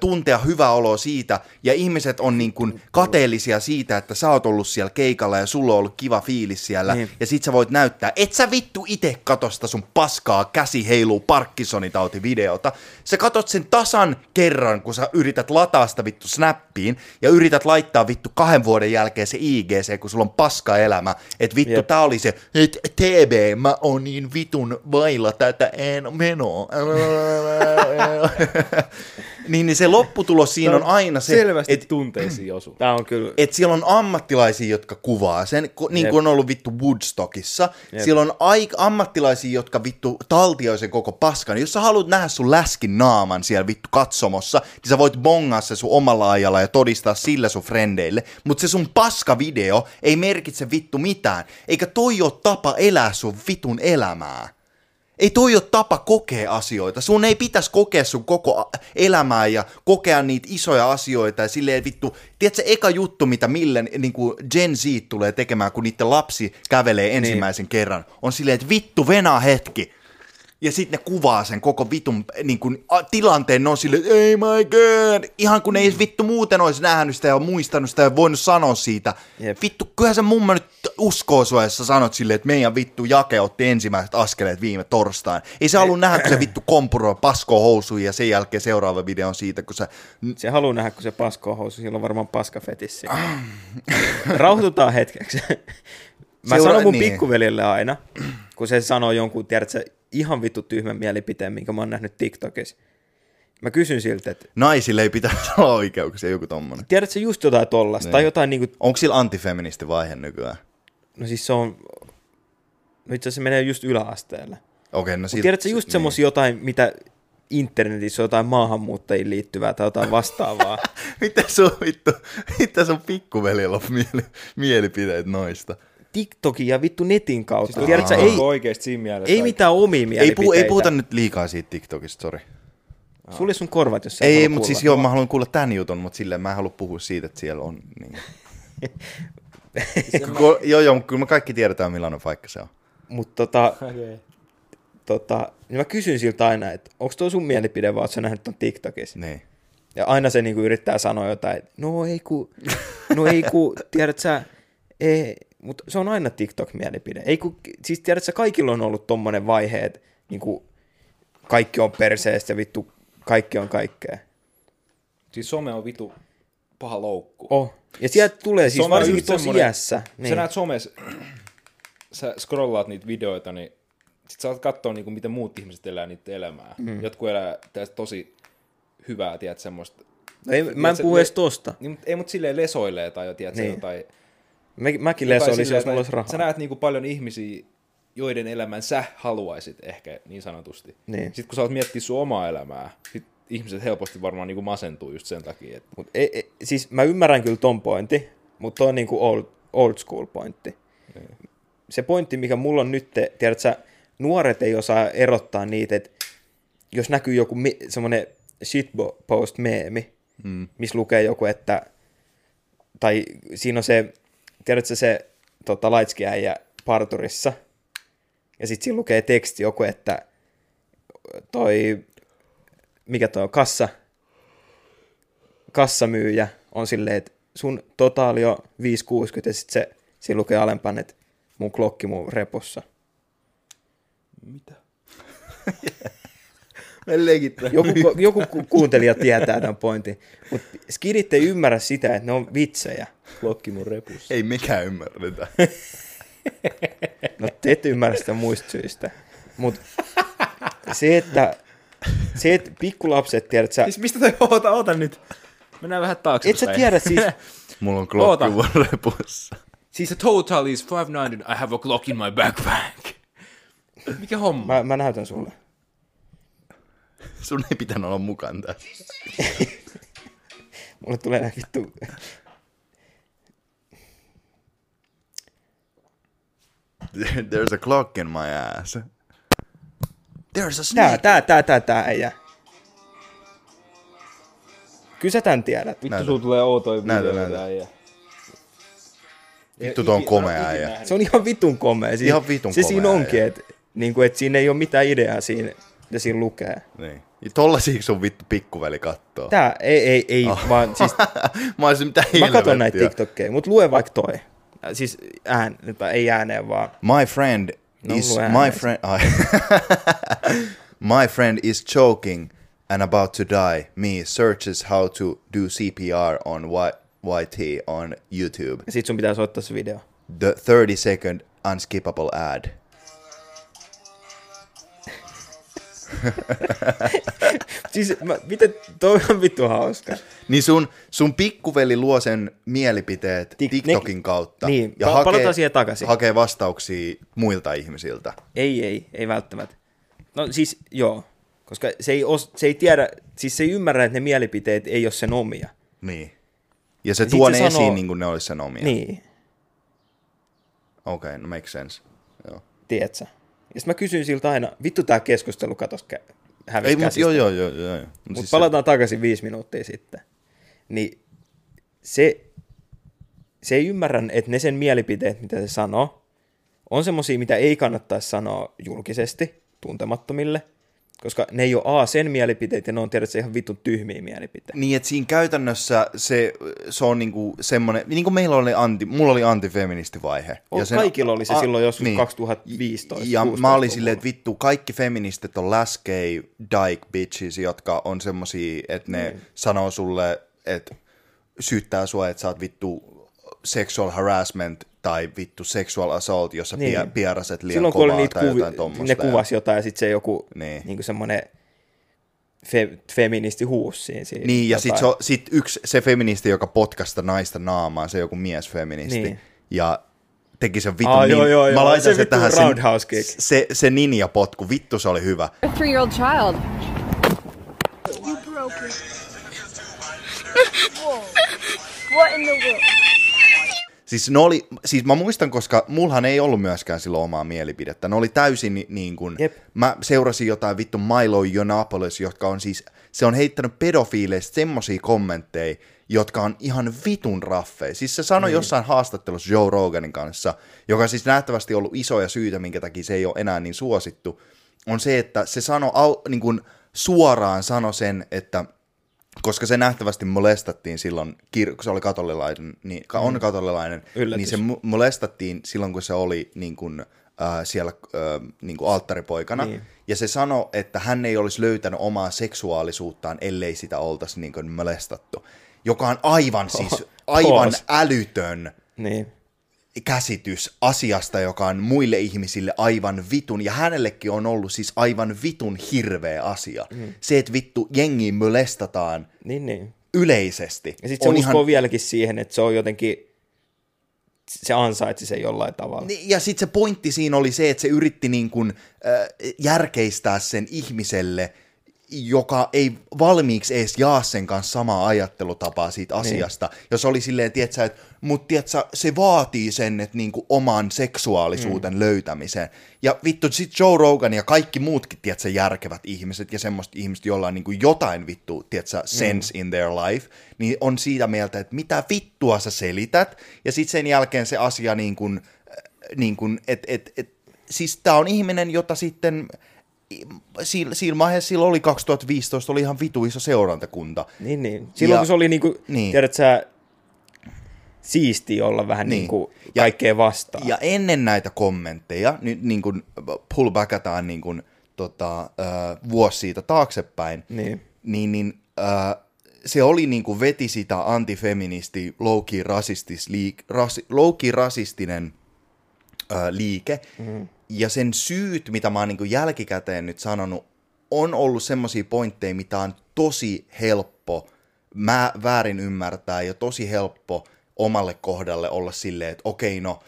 tuntea hyvää oloa siitä, ja ihmiset on niin kun, kateellisia siitä, että sä oot ollut siellä keikalla ja sulla on ollut kiva fiilis siellä, Niin. ja sit sä voit näyttää, et sä vittu ite katosta sun paskaa käsi heiluu Parkinsonitauti-videota. Sä katot sen tasan kerran, kun sä yrität lataa sitä vittu snappiin, ja yrität laittaa vittu kahden vuoden jälkeen se IGC, kun sulla on paska elämä, että vittu Jep. tää oli se, että TB, mä oon niin vitun vailla tätä en menoa. (laughs) niin, niin se lopputulos siinä on aina se, Selvästi että tunteisiin osu. Tää on kyllä... et siellä on ammattilaisia, jotka kuvaa sen, niin kuin on ollut vittu Woodstockissa. Jep. Siellä on aik- ammattilaisia, jotka vittu taltioi sen koko paskan. Jos sä haluat nähdä sun läskin naaman siellä vittu katsomossa, niin sä voit bongaa se sun omalla ajalla ja todistaa sillä sun frendeille. Mutta se sun paskavideo ei merkitse vittu mitään. Eikä toi ole tapa elää sun vitun elämää. Ei toi ole tapa kokea asioita. Sun ei pitäisi kokea sun koko elämää ja kokea niitä isoja asioita ja silleen vittu, tiedätkö eka juttu, mitä millen niin kuin Gen Z tulee tekemään, kun niiden lapsi kävelee ensimmäisen niin. kerran, on silleen, että vittu venaa hetki. Ja sitten ne kuvaa sen koko vitun niin kuin, a, tilanteen, ne on silleen, että ei my god, ihan kun ei vittu muuten olisi nähnyt sitä ja muistanut sitä ja voinut sanoa siitä. Jep. Vittu, kyllähän se mummo nyt uskoo sua, jos sä sanot silleen, että meidän vittu jake otti ensimmäiset askeleet viime torstain. Ei se halua nähdä, kun se vittu kompuroi paskoo housuun ja sen jälkeen seuraava video on siitä, kun se... Se haluaa nähdä, kun se paskoo housu, sillä on varmaan paskafetissi. (laughs) Rauhoitutaan hetkeksi. Mä Seura- sanon mun niin. pikkuveljelle aina, kun se sanoo jonkun, tiedätkö, ihan vittu tyhmän mielipiteen, minkä mä oon nähnyt TikTokissa. Mä kysyn siltä, että Naisille ei pitäisi (laughs) olla oikeuksia, joku tommonen. tiedätkö just jotain tollasta, tai jotain niinku, Onko sillä antifeministi vaihe nykyään? no siis se on, no itse asiassa se menee just yläasteelle. Okei, no Mutta sit- tiedätkö just niin. semmosia jotain, mitä internetissä on jotain maahanmuuttajiin liittyvää tai jotain vastaavaa. (laughs) Mitä sun vittu, mitä sun pikkuveljellä on mieli, mielipiteet noista? TikTokin ja vittu netin kautta. Siis Siis tiedätkö, ei, ei, oikeasti siinä mielessä. ei mitään omia Ei, mielipiteitä. puhu, ei puhuta nyt liikaa siitä TikTokista, sori. Sulle sun korvat, jos sä Ei, halua mutta siis joo, mä haluan kuulla tämän jutun, mutta silleen mä en halua puhua siitä, että siellä on niin. (laughs) (laughs) Kun- joo, joo, mutta kyllä me kaikki tiedetään, millainen paikka se on. Mutta tota, Okay. tota, niin mä kysyn siltä aina, että onko tuo sun mielipide, vai oot sä nähnyt ton TikTokissa? Niin. Ja aina se niinku yrittää sanoa jotain, että no ei ku, no ei ku, (laughs) tiedät sä, ei, mutta se on aina TikTok-mielipide. Ei ku, siis tiedät sä, kaikilla on ollut tommonen vaihe, että niinku, kaikki on perseestä ja vittu, kaikki on kaikkea. Siis some on vitu paha loukku. Oh. Ja sieltä tulee siis Some on varsinkin semmonen- iässä. Niin. Niin. Sä näet somessa, (clears throat) sä scrollaat niitä videoita, niin sit sä saat katsoa, niin kuin, miten muut ihmiset elää niitä elämää. Mm. Jotkut elää tästä tosi hyvää, tiedät, semmoista. No ei, mä en Tiedät, puhu edes tosta. Niin, mutta ei, mutta silleen lesoilee tai tiedät, Niin. niin. jotain. Mä, mäkin lesoilisin, silleen, jos mulla olisi rahaa. Sä näet niin kuin paljon ihmisiä, joiden elämän sä haluaisit ehkä niin sanotusti. Niin. Sitten kun sä oot miettiä sun omaa elämää, sit ihmiset helposti varmaan niin kuin masentuu just sen takia. Että Mut ei, ei, siis mä ymmärrän kyllä ton pointti, mutta on niinku old, old school pointti. Se pointti, mikä mulla on nyt, tiedät sä, nuoret ei osaa erottaa niitä, että jos näkyy joku semmoinen shitpost meemi, mm. missä lukee joku, että, tai siinä on se, tiedätkö se tota, laitski äijä parturissa, ja sitten siinä lukee teksti joku, että toi, mikä toi on, kassa, kassamyyjä on silleen, että sun totaali on 560 ja sitten se, siinä lukee alempaan, että mun klokki mun repussa. mitä? (laughs) Joku, joku ku- kuuntelija tietää tämän pointin, mutta skidit ei ymmärrä sitä, että ne on vitsejä. Klokki mun repussa. Ei mikään ymmärretä. (laughs) No te ette ymmärrä sitä muista syistä. Mutta se, että, se, että pikkulapset, tiedät sä, Siis mistä toi, (laughs) oota, oota nyt. Mennään vähän taakse. et sä tiedä siis, (laughs) Mulla on klokki mun repussa. Siis the total is 590, I have a Glock in my backpack. Mikä homma? mä, mä näytän sulle. (laughs) Sun ei pitänyt olla mukaan tässä. (laughs) Mulle tulee vittu, (laughs) There's a clock in my ass. There's a tää, snake. tää, tää, tää, tää äijä. Kyllä sä tän tiedät. Vittu, Näytä. sulla tulee outoja Näytä, videoita. näytä. äijä. Vittu tuo on komea äijä. Se on ihan vitun komea. Siis, Ihan vitun se komea siinä onkin, että niinku, et siinä ei ole mitään ideaa siinä, mitä siinä lukee. Niin. Ja tollasia sun vittu pikkuveli kattoo. Tää, ei, ei, ei, Oh. vaan siis (laughs) Mä olisin mitä mä katson näitä. TikTokkeja, mutta lue vaikka toi. Siis ään, ei ääneen vaan. My friend No, is my friend. ai. (laughs) my friend is choking and about to die. Me searches how to do CPR on YT on YouTube. Ja sit sun pitää soittaa se video. The 30 second unskippable ad. (laughs) siis mä, miten, toi on vittu hauska. Niin sun, sun pikkuveli luo sen mielipiteet Tik- TikTokin ne- kautta. niin, ja pa- hakee, palataan siihen takaisin. hakee vastauksia muilta ihmisiltä. Ei, ei, ei välttämättä. No siis joo, koska se ei, os, se ei tiedä, siis se ei ymmärrä, että ne mielipiteet ei ole sen omia. Niin. Ja se Ja tuo se ne sanoo- esiin niin kuin ne olisi sen omia. Niin, Okei, okay, no makes sense. Joo. tiedätkö? Ja sitten mä kysyn siltä aina, vittu tää keskustelu katos kä- hävisi Ei, mutta joo, joo, joo, joo. joo. Mut Mutta siis palataan takaisin viisi minuuttia sitten. Niin se, se ei ymmärrä, että ne sen mielipiteet, mitä se sanoo, on semmoisia, mitä ei kannattaisi sanoa julkisesti tuntemattomille, koska ne ei ole A, sen mielipiteet, ja ne on tiedätkö ihan vitun tyhmiä mielipiteitä. Niin, että siinä käytännössä se, se on niinku semmoinen, niin kuin meillä oli anti, mulla oli antifeministivaihe. On, kaikilla oli se silloin joskus 2015, Ja 16 mä olin silleen, että vittu, kaikki feministit on läskei dyke bitches, jotka on semmosia, että ne Niin. sanoo sulle, että syyttää sua, että sä oot vittu sexual harassment tai vittu sexual assault, jossa Niin. pieraset liian Silloin kun kovaa oli niitä tai kuvi, jotain tommosta. ne kuvasi jotain, ja sitten se joku Niin. niin. Niin semmoinen fe, feministi huusi siinä. siinä Niin, ja sitten se, sit yksi, se feministi, joka potkasta naista naamaan, se joku miesfeministi. Niin. Ja teki sen vitun Aa, nin- joo, joo, joo. Mä laitan Se sen vittu tähän roundhouse kick. se, se, se ninja-potku, vittu se oli hyvä. A three-year-old child. You broke it. Whoa. (laughs) What in the world? Siis, ne oli, siis mä muistan, koska mulhan ei ollut myöskään silloin omaa mielipidettä. Ne oli täysin ni- niin kuin, Jep. mä seurasin jotain vittu Milo Yiannopoulos, jotka on siis, se on heittänyt pedofiileista semmosia kommentteja, jotka on ihan vitun raffeja. Siis se sanoi niin. jossain haastattelussa Joe Roganin kanssa, joka siis nähtävästi ollut isoja syitä, minkä takia se ei ole enää niin suosittu, on se, että se sanoi niin kuin suoraan sano sen, että koska se nähtävästi molestattiin silloin, kun se oli katolilainen, niin, on katolilainen, Yllätys. niin se molestattiin silloin, kun se oli niin kuin, äh, siellä äh, niin kuin alttaripoikana. Niin. Ja se sanoi, että hän ei olisi löytänyt omaa seksuaalisuuttaan, ellei sitä oltaisi niin kuin molestattu. Joka on aivan siis, (laughs) aivan älytön Niin. Käsitys asiasta, joka on muille ihmisille aivan vitun, ja hänellekin on ollut siis aivan vitun hirveä asia. Mm. Se, että vittu jengi molestataan Niin, niin. yleisesti. Ja sitten se on uskoo ihan... vieläkin siihen, että se on jotenkin, se ansaitsi sen jollain tavalla. Niin, Ja sitten se pointti siinä oli se, että se yritti niin kuin, äh, järkeistää sen ihmiselle, joka ei valmiiksi edes jaa sen kanssa samaa ajattelutapaa siitä asiasta. Niin. Jos oli silleen, tietsä, että mut tietsä, se vaatii sen, että niinku oman seksuaalisuuden mm. löytämisen. Ja vittu, sit Joe Rogan ja kaikki muutkin, tietsä, järkevät ihmiset ja semmoista ihmiset, joilla on niinku jotain vittu, tietsä, sense mm. in their life, niin on siitä mieltä, että mitä vittua sä selität. Ja sitten sen jälkeen se asia niin kuin, niin kuin että et, et, siis tää on ihminen, jota sitten siinä, siinä vaiheessa sillä oli 2015, oli ihan vitu iso seurantakunta. Niin, niin. Silloin Ja- kun se oli niinku, niin. niin. tiedät sä, siistiä olla vähän Niin. niin. niinku Ja- kaikkea vastaan. Ja ennen näitä kommentteja, nyt niin kuin pullbackataan niin kuin, tota, äh, vuosi siitä taaksepäin, Niin. niin, niin äh, se oli niin kuin veti sitä antifeministi, low-key, rasistis, liik, ras, low-key rasistinen äh, liike. Mm. Ja sen syyt, mitä mä oon niin jälkikäteen nyt sanonut, on ollut semmoisia pointteja, mitä on tosi helppo mä väärin ymmärtää ja tosi helppo omalle kohdalle olla silleen, että okei, no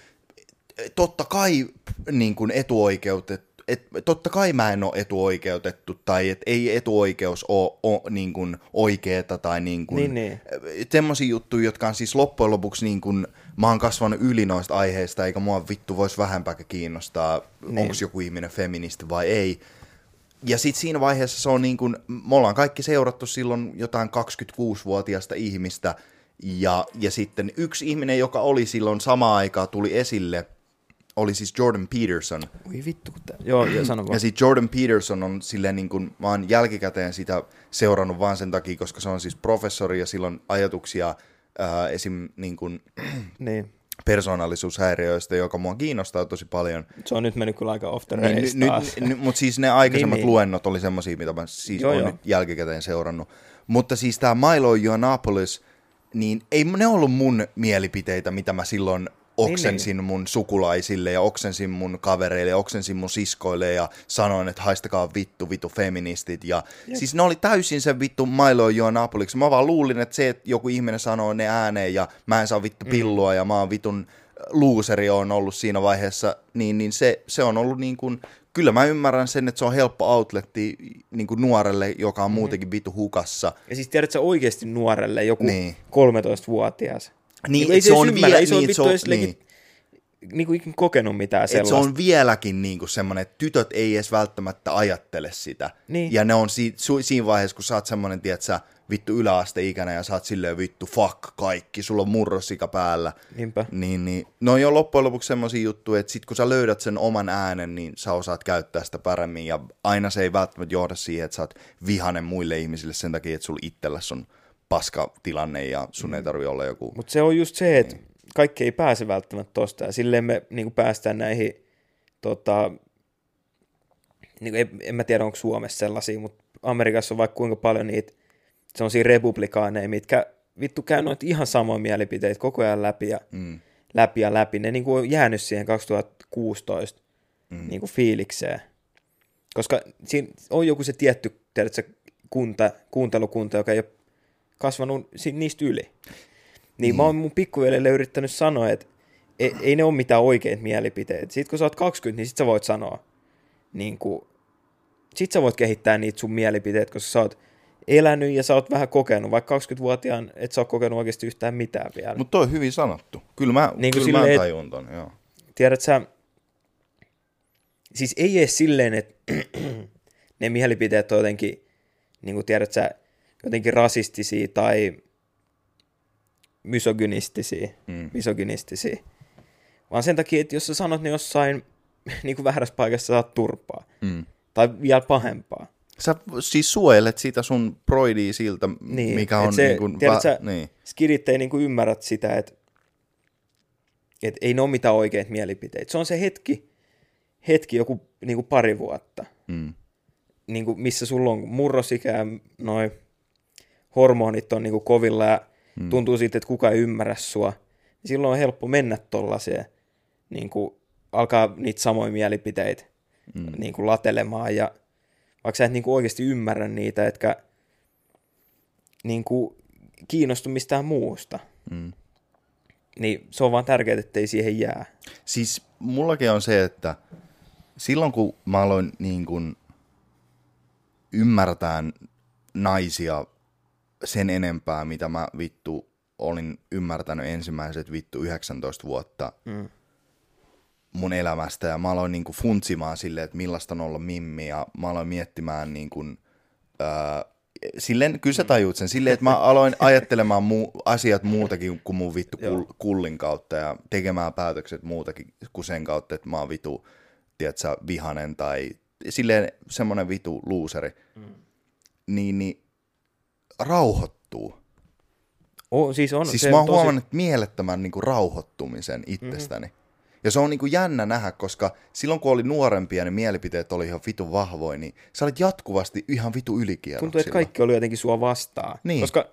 totta kai niin kuin etuoikeutettu, et, totta kai mä en ole etuoikeutettu, tai että ei etuoikeus ole, ole niin kuin oikeeta, tai niin kuin, Niin, niin. semmoisia juttuja, jotka on siis loppujen lopuksi niin kuin, mä oon kasvanut yli noista aiheista, eikä mua vittu voisi vähempääkään kiinnostaa, niin. onko joku ihminen feministi vai ei. Ja sitten siinä vaiheessa se on niin kuin, me ollaan kaikki seurattu silloin jotain 26-vuotiaasta ihmistä, ja, ja sitten yksi ihminen, joka oli silloin samaan aikaan, tuli esille, oli siis Jordan Peterson. Oi vittu, kun tää... (clears throat) Joo, joo, sano Ja sitten Jordan Peterson on silleen niin kuin, mä oon jälkikäteen sitä seurannut vaan sen takia, koska se on siis professori ja sillä on ajatuksia ää, esim. Niin kuin, (clears throat) Niin. persoonallisuushäiriöistä, joka mua kiinnostaa tosi paljon. Se on nyt mennyt kyllä aika off the Niin, taas. nyt, mutta siis ne aikaisemmat Niin, luennot oli semmoisia, mitä mä siis Joo, nyt jälkikäteen seurannut. Mutta siis tämä Milo Yiannopoulos, niin ei ne ollut mun mielipiteitä, mitä mä silloin oksensin mun sukulaisille ja oksensin mun kavereille ja oksensin mun siskoille ja sanoin, että haistakaa vittu, vittu feministit. Ja siis ne oli täysin se vittu Milo Joa Napoliksi. Mä vaan luulin, että se, että joku ihminen sanoo ne ääneen ja mä en saa vittu pillua ja mä oon vitun luuseri on ollut siinä vaiheessa, niin, niin se, se on ollut niin kuin, kyllä mä ymmärrän sen, että se on helppo outletti niin kuin nuorelle, joka on muutenkin vittu hukassa. Ja siis tiedätkö oikeasti nuorelle, joku Niin. 13-vuotias. Niin, ei et se on ymmärrä, vie- ei se niin, vittu se on- edes niin. legit, niin kuin ikin kokenut mitään Et sellaista. se on vieläkin niinku semmoinen, että tytöt ei edes välttämättä ajattele sitä. Niin. Ja ne on si- su- siinä vaiheessa, kun sä oot semmoinen, tiedätkö, vittu yläasteikäinen ja sä oot silleen vittu fuck kaikki, sulla on murrosika päällä. Niinpä. Niin, niin. Ne on jo loppujen lopuksi semmoisia juttuja, että sit kun sä löydät sen oman äänen, niin sä osaat käyttää sitä paremmin. Ja aina se ei välttämättä johda siihen, että sä oot vihanen muille ihmisille sen takia, että sulla itselläsi on paska tilanne ja sun ei tarvi olla joku... Mutta se on just se, että kaikki ei pääse välttämättä tosta. Ja silleen me niin päästään näihin, tota, niin kuin, en, en mä tiedä onko Suomessa sellaisia, mutta Amerikassa on vaikka kuinka paljon niitä sellaisia republikaaneja, mitkä vittu käy noita ihan samoja mielipiteitä koko ajan läpi ja mm. läpi ja läpi. Ne niin kuin on jäänyt siihen 2016 mm. niin kuin fiilikseen. Koska siinä on joku se tietty, tiedätkö, kunta, kuuntelukunta, joka ei ole kasvanut niistä yli. Niin mm. mä oon mun pikkuvelelle yrittänyt sanoa, että ei, ei ne ole mitään oikeita mielipiteitä. Sitten kun sä oot 20, niin sit sä voit sanoa, niin kuin, sit sä voit kehittää niitä sun mielipiteitä, koska sä oot elänyt ja sä oot vähän kokenut, vaikka 20-vuotiaan et sä oot kokenut oikeasti yhtään mitään vielä. Mut, Mutta toi on hyvin sanottu. Kyllä mä, Niin kyllä mä silleen, et- tajun ton, joo. Tiedät sä, siis ei edes silleen, että (clears throat) ne mielipiteet on jotenkin, niin kuin tiedät sä, jotenkin rasistisia tai misogynistisiä, mm. misogynistisiä. Vaan sen takia, että jos sä sanot ne jossain (laughs) niin kuin väärässä paikassa, saat turpaa. Mm. Tai vielä pahempaa. Sä siis suojelet sitä sun broidia siltä, Niin, mikä on se, niin kuin... tiedät sä, niin. skidit ei niinku ymmärrät sitä, että et ei ne ole mitään oikeita mielipiteitä. Se on se hetki, hetki joku niinku pari vuotta, Mm. niinku, missä sulla on murrosikä ja noin hormonit on niinku kovilla ja mm. tuntuu siitä, että kukaan ei ymmärrä sua. Niin silloin on helppo mennä tollaiseen, niinku, alkaa niitä samoja mielipiteitä mm. niinku, latelemaan ja vaikka sä et niinku oikeasti ymmärrä niitä, etkä niinku, kiinnostu mistään muusta, mm. niin se on vaan tärkeää, ettei siihen jää. Siis mullakin on se, että silloin kun mä aloin niin kuin ymmärtää naisia sen enempää, mitä mä vittu olin ymmärtänyt ensimmäiset vittu 19 vuotta mm. mun elämästä ja mä aloin niinku funtsimaan silleen, että millaista on olla mimmi ja mä aloin miettimään niin kuin, ää, silleen, kyllä sä tajuut sen, silleen, että mä aloin (laughs) ajattelemaan mu- asiat muutakin kuin mun vittu kul- kullin kautta ja tekemään päätökset muutakin kuin sen kautta, että mä oon vitu, tiedätkö, vihanen tai silleen semmonen vitu luuseri. Mm. Niin, niin rauhoittuu. O, siis on, Siis se mä on oon tosi- huomannut mielettömän niin kuin, rauhoittumisen itsestäni. Mm-hmm. Ja se on niin kuin, jännä nähdä, koska silloin kun oli nuorempia ne mielipiteet oli ihan vitu vahvoja, niin sä olit jatkuvasti ihan vitu ylikierroksilla. Tuntuu, että kaikki oli jotenkin sua vastaan. Niin. Koska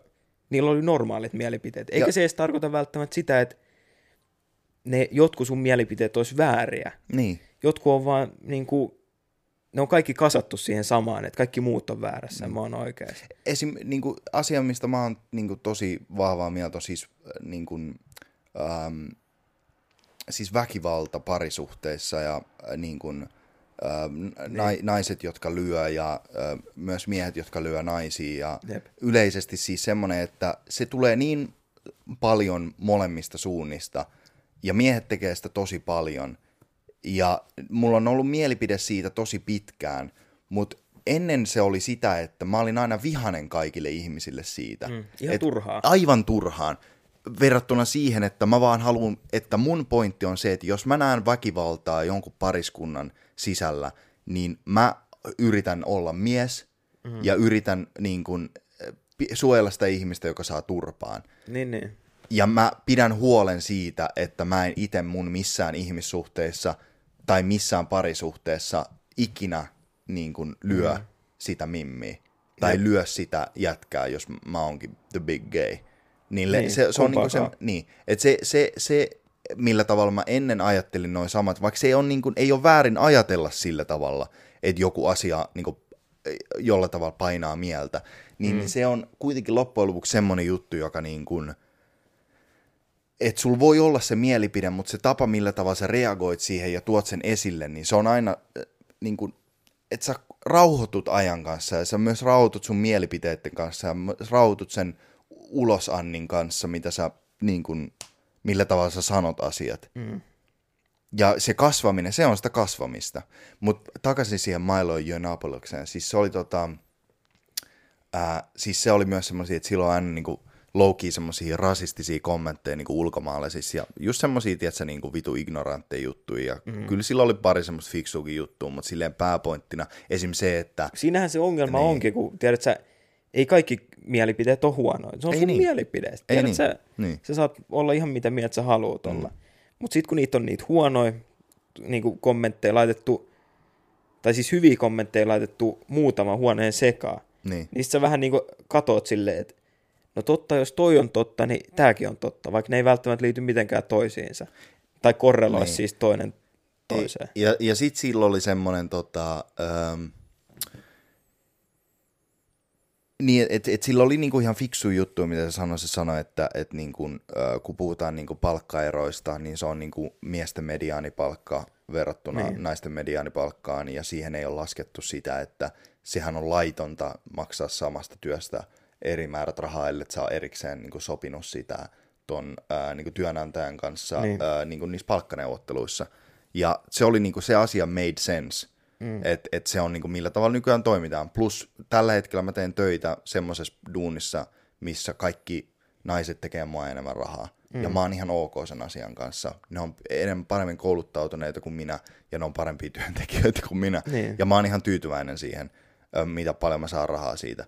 niillä oli normaalit mielipiteet. Eikä Ja- se edes tarkoita välttämättä sitä, että ne jotkut sun mielipiteet olisi vääriä. Niin. Jotkut on vaan niin kuin, ne on kaikki kasattu siihen samaan, että kaikki muut on väärässä mm. mä oon oikeassa. Esim. Niin kuin, asia, mistä mä oon niin kuin, tosi vahvaa mieltä, siis, äh, niin kuin, ähm, siis väkivalta parisuhteissa ja äh, niin kuin, äh, nai, naiset, jotka lyö ja äh, myös miehet, jotka lyö naisia ja Jep. yleisesti siis semmoinen, että se tulee niin paljon molemmista suunnista ja miehet tekee sitä tosi paljon ja mulla on ollut mielipide siitä tosi pitkään, mutta ennen se oli sitä, että mä olin aina vihanen kaikille ihmisille siitä. Mm, ihan turhaa. Aivan turhaan. Verrattuna siihen, että mä vaan haluan, että mun pointti on se, että jos mä näen väkivaltaa jonkun pariskunnan sisällä, niin mä yritän olla mies mm. ja yritän niin kun, suojella sitä ihmistä, joka saa turpaan. Niin, niin. Ja mä pidän huolen siitä, että mä en itse mun missään ihmissuhteessa tai missään parisuhteessa ikinä niin kuin lyö mm. sitä mimmiä. Tai Jep. lyö sitä jätkää, jos mä oonkin the big gay. Niin, Niin, se, se on niinku se, niin, että se, se, se millä tavalla mä ennen ajattelin noin samat, vaikka se ei ole, niin kuin, ei ole väärin ajatella sillä tavalla, että joku asia niin kuin, jolla tavalla painaa mieltä, niin, mm. niin se on kuitenkin loppujen lopuksi semmoinen juttu, joka niin kuin, että sulla voi olla se mielipide, mutta se tapa, millä tavalla sä reagoit siihen ja tuot sen esille, niin se on aina äh, niin kuin, että sä rauhoitut ajan kanssa ja sä myös rauhoitut sun mielipiteiden kanssa ja rauhoitut sen ulosannin kanssa, mitä sä niin kuin, millä tavalla sä sanot asiat. Mm. Ja se kasvaminen, se on sitä kasvamista. Mutta takaisin siihen Milo Yiannopoulokseen, siis se oli tota, ää, siis se oli myös semmoisia, että silloin aina niinku low-key semmoisia rasistisia kommentteja niinku ulkomaalaisissa ja just semmoisia, tiedätkö, niinku vitu ignorantteja juttuja. Ja mm. Kyllä sillä oli pari semmoista fiksuukin juttua, mutta silleen pääpointtina esim. se, että... Siinähän se ongelma Niin. onkin, kun tiedät sä, ei kaikki mielipiteet ole huonoja. Se on Ei sun niin. mielipide. Tiedät niin. sä, Niin. sä saat olla ihan mitä mieltä sä haluat olla. Mutta sitten kun niitä on niitä huonoja niin kommentteja laitettu, tai siis hyviä kommentteja laitettu muutama huoneen sekaan, Niin. niin sit sä vähän niin katot silleen, että no totta, jos toi on totta, niin tääkin on totta, vaikka ne ei välttämättä liity mitenkään toisiinsa. Tai korreloi Niin. siis toinen toiseen. Ja, ja sitten sillä oli semmoinen tota, ähm, niin, että et sillä oli niinku ihan fiksu juttu, mitä se sanoi. Se sanoi, että et niinku, äh, kun puhutaan niinku palkkaeroista, niin se on niinku miesten mediaanipalkka verrattuna niin. naisten mediaanipalkkaan, ja siihen ei ole laskettu sitä, että sehän on laitonta maksaa samasta työstä eri määrät rahaa, ellei sä ole erikseen niinku sopinut sitä ton ää, niinku työnantajan kanssa Niin. niin. ää, niinku niissä palkkaneuvotteluissa. Ja se oli niinku se asia made sense, mm. että et se on niinku millä tavalla nykyään toimitaan. Plus tällä hetkellä mä teen töitä semmoisessa duunissa, missä kaikki naiset tekee mua enemmän rahaa. Mm. Ja mä oon ihan ok sen asian kanssa. Ne on enemmän paremmin kouluttautuneita kuin minä, ja ne on parempia (laughs) työntekijöitä kuin minä. Niin. Ja mä oon ihan tyytyväinen siihen, mitä paljon mä saan rahaa siitä.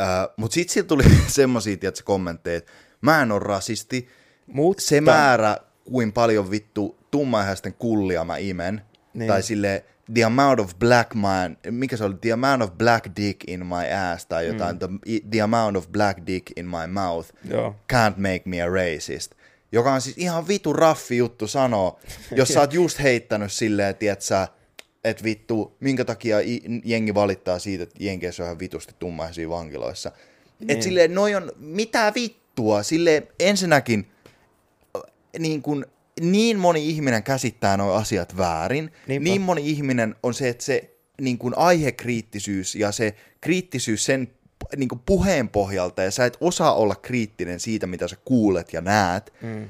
Uh, Mutta sitten sieltä tuli (laughs) tiedätkö, kommentteja, että mä en ole rasisti. Mutta- Se määrä, kuin paljon vittu tummaihaisten kullia mä imen, niin. tai sille the amount of black man, mikä se oli, the amount of black dick in my ass, tai jotain, mm. the, the amount of black dick in my mouth Joo. can't make me a racist. Joka on siis ihan vitu raffi juttu sanoa, jos sä oot just heittänyt silleen, tietsä, että vittu, minkä takia jengi valittaa siitä, että jenkeissä on ihan vitusti tummaisia vankiloissa. Niin. Et silleen, noi on, mitä vittua, silleen ensinnäkin niin kun, niin moni ihminen käsittää nuo asiat väärin. Niinpä. Niin moni ihminen on se, että se niin kun aihekriittisyys ja se kriittisyys sen niin kun puheen pohjalta, ja sä et osaa olla kriittinen siitä, mitä sä kuulet ja näet, mm.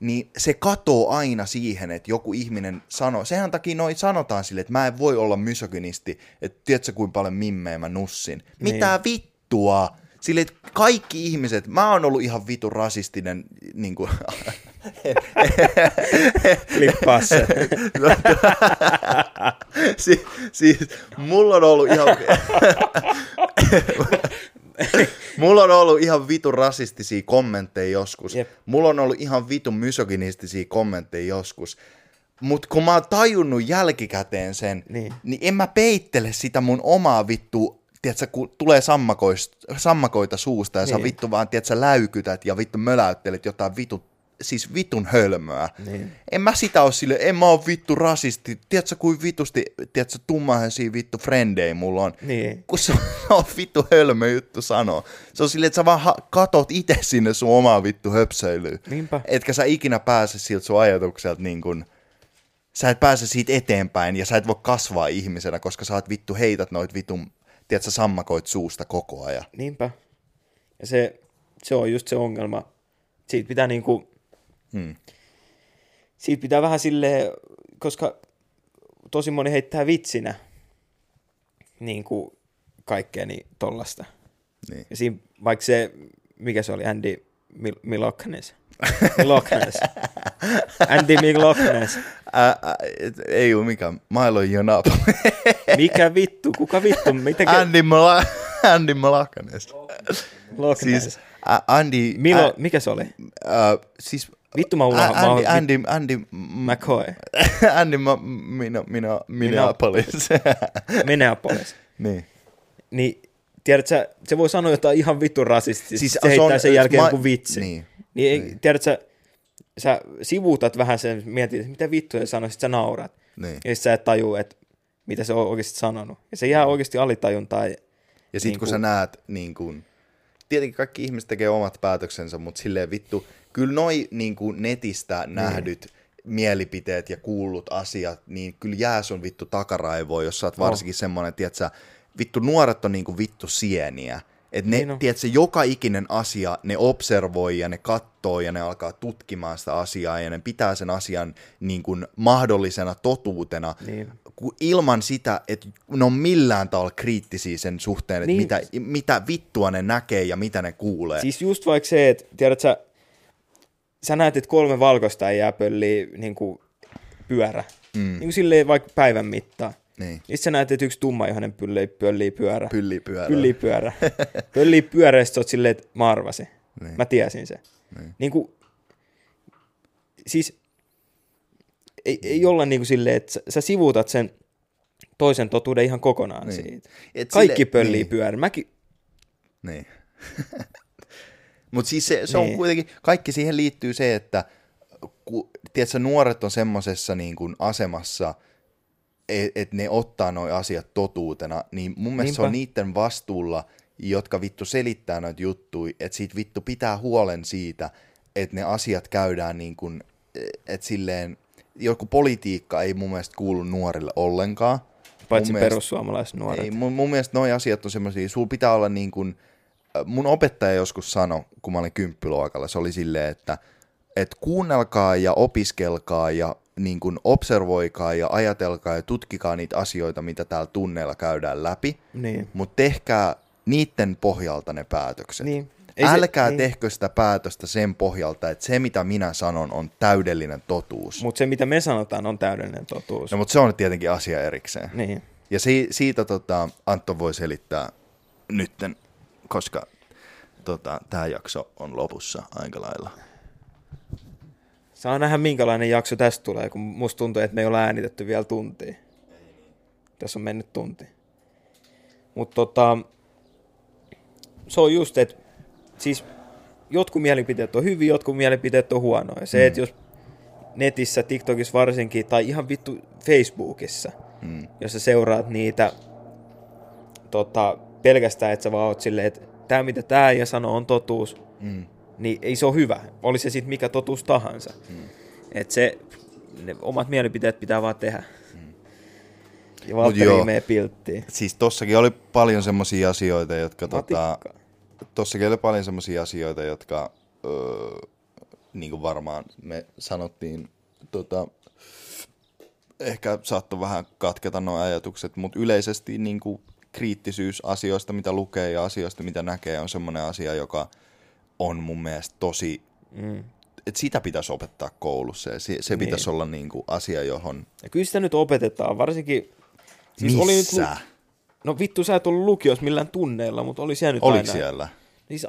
Niin se katoo aina siihen, että joku ihminen sanoo. Sehän takia noin sanotaan sille, että mä en voi olla misogynisti, että tiedätkö kuinka paljon mimmejä mä nussin. Mitä vittua? Sille, että kaikki ihmiset, mä oon ollut ihan vitu rasistinen, (laughs) niin kuin, Klippaa se. (laughs) si, siis mulla on ollut ihan... (laughs) mulla on ollut ihan vitun rasistisia kommentteja joskus. Jep. Mulla on ollut ihan vitun misogynistisia kommentteja joskus. Mutta kun mä oon tajunnut jälkikäteen sen, Niin. niin. en mä peittele sitä mun omaa vittu, tiedätkö, kun tulee sammakoist, sammakoita suusta ja niin. sä vittu vaan, tiedätkö, läykytät ja vittu möläyttelet jotain vittu, siis vitun hölmöä. Niin. En mä sitä oo sille, en mä oo vittu rasisti. Tiedätkö, kuin vitusti, tiedätkö, tummaisia vittu frendejä mulla on. Niin. Kun se (laughs) on, vittu hölmö juttu sanoa. Se on silleen, että sä vaan ha- katot itse sinne sun omaa vittu höpsöilyyn. Niinpä. Etkä sä ikinä pääse siltä sun ajatukselta niin kuin, sä et pääse siitä eteenpäin ja sä et voi kasvaa ihmisenä, koska sä oot vittu heität noit vitun, tiedätkö, sammakoit suusta koko ajan. Niinpä. Ja se, se on just se ongelma. Siitä pitää niinku, Hmm. siitä pitää vähän silleen, koska tosi moni heittää vitsinä niinku kaikkea niin tollasta. Niin. Ja siinä, vaikka se, mikä se oli, Andy Mil- Miloknes. (laughs) Miloknes. Andy Miloknes. Et, ei oo mikään, Milo Yiannopoulos. (laughs) Mikä vittu, kuka vittu, mitä Andy, Mala- (laughs) Andy Malakanes. Loch Ness. Siis ä, Andy... Milo, ä, mikä se oli? ä, siis Vittu mä unohan. Ä- mä oon- Andy, Andy, Andy, m- McCoy. (laughs) Andy, ma, minä, minä, Minneapolis. (laughs) Minneapolis. niin. Niin, tiedätkö, sä, se voi sanoa jotain ihan vittu rasistista. Siis Siis se heittää on- sen jälkeen ma- joku vitsi. niin. niin ei, tiedätkö, sä, sä sivuutat vähän sen, mietit, mitä vittua se sanoi, sit sä naurat. Niin. Ja sit sä et taju, että mitä se on oikeasti sanonut. Ja se jää oikeasti alitajuntaan. Ja sitten Niin kun kuin- sä näet, niin kun, tietenkin kaikki ihmiset tekee omat päätöksensä, mutta silleen vittu, kyllä noi niin kun netistä nähdyt mielipiteet ja kuullut asiat, niin kyllä jää sun vittu takaraivoon, jos sä oot varsinkin oh. semmoinen, että sä, vittu nuoret on niin kuin vittu sieniä. Että ne, Niin niin on. tiedätkö, joka ikinen asia, ne observoi ja ne kattoo ja ne alkaa tutkimaan sitä asiaa ja ne pitää sen asian niin kuin mahdollisena totuutena Niin. ilman sitä, että ne on millään tavalla kriittisiä sen suhteen, että Niin. mitä, mitä vittua ne näkee ja mitä ne kuulee. Siis just vaikka se, että tiedät sä, näet, että kolme valkoista ei jää pöllii niin kuin pyörä. Mm. Niin kuin silleen vaikka päivän mittaan. Niin. Sitten sä näet, että yksi tumma johainen pöllii, pöllii pyörä. Pylli pyörä. Pöllii pyörä. pöllii pyörä, (laughs) sä oot silleen, että mä arvasin. Niin. Mä tiesin se. Niin. niin kuin, siis ei, ei olla niin kuin silleen, että sä, sä sivuutat sen toisen totuuden ihan kokonaan Niin. siitä. Et Kaikki sille- pöllii niin. pyörä. Mäkin, Niin. (laughs) Mutta siis se, se on Niin. kuitenkin, kaikki siihen liittyy se, että ku, tiedätkö, nuoret on semmoisessa niin kuin asemassa, että et ne ottaa nuo asiat totuutena, niin mun mielestä se on Niinpä. niiden vastuulla, jotka vittu selittää noita juttuja, että siitä vittu pitää huolen siitä, että ne asiat käydään niin kuin, että silleen, joku politiikka ei mun mielestä kuulu nuorille ollenkaan. paitsi Mun mielestä- perussuomalaiset nuoret. ei, mun, mun mielestä noi asiat on semmoisia, sulla pitää olla niin kuin, mun opettaja joskus sanoi, kun mä olin kymppiluokalla, se oli silleen, että et kuunnelkaa ja opiskelkaa ja niin kuin observoikaa ja ajatelkaa ja tutkikaa niitä asioita, mitä täällä tunneilla käydään läpi, Niin. mutta tehkää niiden pohjalta ne päätökset. Niin. Ei se- Älkää niin. tehkö sitä päätöstä sen pohjalta, että se mitä minä sanon on täydellinen totuus. Mutta se, mitä me sanotaan, on täydellinen totuus. No, mutta se on tietenkin asia erikseen. Niin. Ja si- siitä tota, Antto voi selittää nytten, koska tota, tämä jakso on lopussa aika lailla. Saa nähdä, minkälainen jakso tästä tulee, kun musta tuntuu, että me ei ole äänitetty vielä tuntia. Tässä on mennyt tunti. Mutta tota, se on just, että siis jotkut mielipiteet on hyviä, jotkut mielipiteet on huonoja. Se, mm. että jos netissä, TikTokissa varsinkin, tai ihan vittu Facebookissa, mm. jos sä seuraat niitä tota, pelkästään, että sä vaan oot silleen, että tämä mitä tämä ja sanoo on totuus, mm. niin ei se ole hyvä. Oli se sitten mikä totuus tahansa. Mm. Että se, ne omat mielipiteet pitää vaan tehdä. Mm. Ja Valtteri menee pilttiin. Siis tossakin oli paljon semmoisia asioita, jotka tota, Matikka. tossakin oli paljon semmoisia asioita, jotka öö, niin kuin varmaan me sanottiin, tota, ehkä saattoi vähän katketa nuo ajatukset, mutta yleisesti niin kuin kriittisyys asioista, mitä lukee ja asioista, mitä näkee, on semmoinen asia, joka on mun mielestä tosi, mm. että sitä pitäisi opettaa koulussa ja se, se Niin. pitäisi olla niin kuin asia, johon... Ja kyllä sitä nyt opetetaan, varsinkin... Siis oli nyt, Missä? lu- no vittu, sä et ollut lukiossa millään tunneilla, mutta oli siellä nyt Oliko aina. siellä? Siis,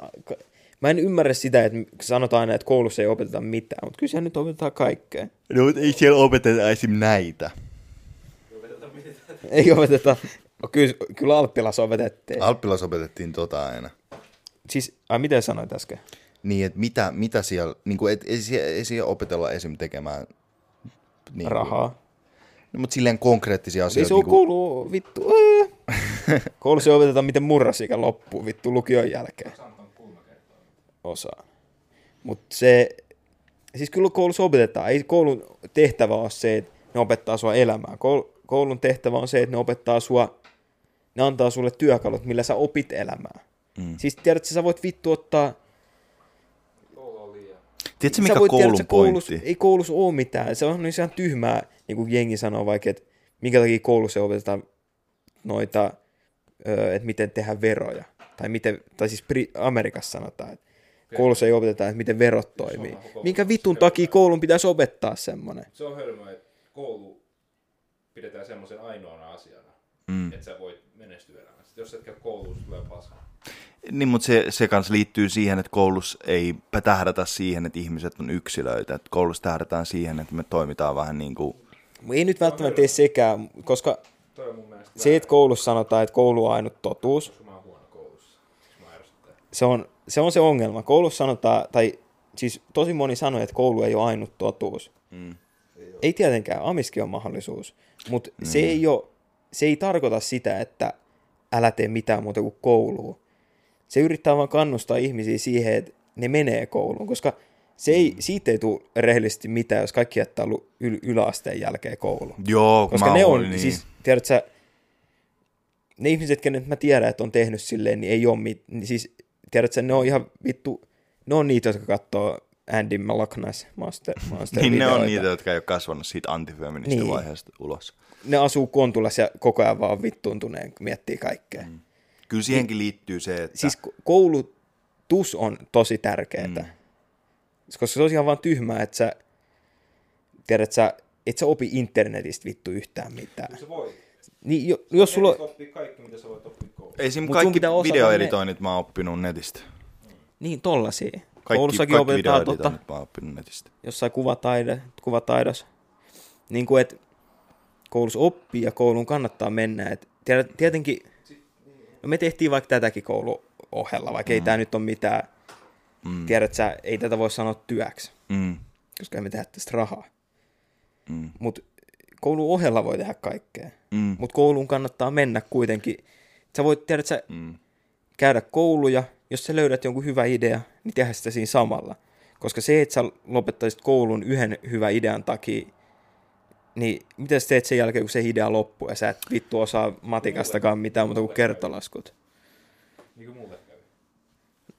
mä en ymmärrä sitä, että sanotaan aina, että koulussa ei opeteta mitään, mutta kyllä siellä nyt opetetaan kaikkea. No, mutta ei siellä opeteta esim. näitä. Ei opeteta, no, kyllä, kyllä Alppilassa opetettiin. Alppilas opetettiin tota aina. siis, ai miten sanoit äsken? Niin, että mitä, mitä siellä, niin kuin, et, ei, siellä, ei siellä opetella esim. tekemään niin kuin- Rahaa. No, mutta silleen konkreettisia Ei asioita. se on niin kuin, koulu, vittu. (laughs) Koulussa ei opeteta, miten murrasikä loppuu, vittu, lukion jälkeen. Osaa. Mutta se, siis kyllä koulussa opetetaan. Ei koulun tehtävä ole se, että ne opettaa sua elämää. Koul- Koulun tehtävä on se, että ne opettaa sua, ne antaa sulle työkalut, millä sä opit elämää. Mm. Siis tiedätkö, sä voit vittu ottaa... Tiedätkö, sä mikä voit, koulun tiedätkö, koulussa, pointti? ei koulussa ole mitään. Se on ihan tyhmää, niin kuin jengi sanoo vaikka, että minkä takia koulussa opetetaan noita, että miten tehdä veroja. Tai, miten, tai siis Amerikassa sanotaan, että koulussa ei opeteta, että miten verot toimii. Minkä vitun takia koulun pitäisi opettaa semmoinen? Se on hölmö, että koulu pidetään semmoisen ainoana asiana, mm. että sä voit menestyä elämässä. Jos et käy koulussa, tulee paskaa. Niin, mutta se, se kanssa liittyy siihen, että koulussa ei tähdätä siihen, että ihmiset on yksilöitä. Että koulussa tähdätään siihen, että me toimitaan vähän niin kuin... Ei nyt välttämättä tee sekään, koska se, että koulussa sanotaan, että koulu on ainut totuus, mä oon huono koulussa. Siksi mä ärsyttää. se on, se on se ongelma. Koulussa sanotaan, tai siis tosi moni sanoi, että koulu ei ole ainut totuus. Mm. Ei tietenkään, amiskin on mahdollisuus, mutta mm. se, ei ole, se ei tarkoita sitä, että älä tee mitään muuta kuin koulua. Se yrittää vaan kannustaa ihmisiä siihen, että ne menee kouluun, koska se ei, siitä ei tule rehellisesti mitään, jos kaikki jättää lu- yl- yläasteen jälkeen kouluun. Joo, Koska ne on, niin. siis tiedät sä, ne ihmiset, kenet mä tiedän, että on tehnyt silleen, niin ei ole mit, niin siis tiedät sä, ne on ihan vittu, ne on niitä, jotka katsoo Andy Malaknas Master, Master (laughs) niin ne on niitä, jotka ei ole kasvanut siitä antifeministivaiheesta niin. ulos. Ne asuu Kontulassa ja koko ajan vaan vittuuntuneen, kun miettii kaikkea. Mm. Kyllä siihenkin liittyy se, että... Siis ko- koulutus on tosi tärkeää. Mm. Koska se on ihan vaan tyhmää, että sä, tiedät sä, et sä opi internetistä vittu yhtään mitään. Se voi. Niin, jo, jos sulla, kaikki, mitä sä voit oppia koulussa. Mut sun kaikki videoeditoinnit mä oon oppinut netistä. niin tollasia. Kaikki, Koulussakin kaikki opetetaan totta, videoeditoinnit mä oon oppinut netistä. jossain kuvataide, kuvataidossa. Niin kuin, että koulussa oppii ja kouluun kannattaa mennä. Et tietenkin, no me tehtiin vaikka tätäkin kouluohella, vaikka mm. ei tämä nyt ole mitään, mm. tiedät sä, ei tätä voi sanoa työksi, Mm. koska emme tehdä tästä rahaa. Mm. Mutta koulun ohella voi tehdä kaikkea. Mm. Mutta kouluun kannattaa mennä kuitenkin. Sä voit, tiedät sä, Mm. käydä kouluja, jos sä löydät jonkun hyvä idea, niin tehdä sitä siinä samalla. Koska se, että sä lopettaisit koulun yhden hyvän idean takia, niin mitä sä teet sen jälkeen, kun se idea loppuu ja sä et vittu osaa matikastakaan mitään muuta kuin kertolaskut. Niin kuin mulle kävi.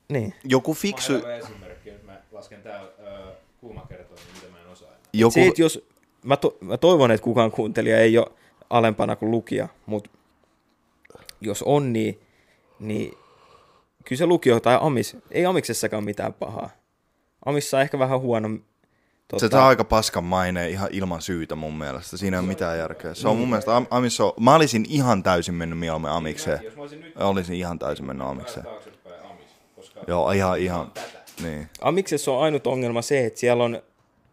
Niin. Joku fiksu... Mä esimerkki, nyt mä lasken täällä äh, kuumakertoimen, mitä mä en osaa. enää. Joku... Se, että jos, mä, to, mä toivon, että kukaan kuuntelija ei ole alempana kuin lukija, mutta jos on, niin, niin kyllä se lukio tai amis, ei amiksessakaan mitään pahaa. Amissa on ehkä vähän huono. Tota, Se saa aika paskan maineen ihan ilman syytä mun mielestä. Siinä ei ole mitään järkeä. Se on mun mielestä, Am- Amis on, mä olisin ihan täysin mennyt mieluummin Amikseen. Jos mä olisin nyt Olisin ihan täysin mennyt Amikseen. Joo, ihan, ihan, niin. Amiksessa on ainut ongelma se, että siellä on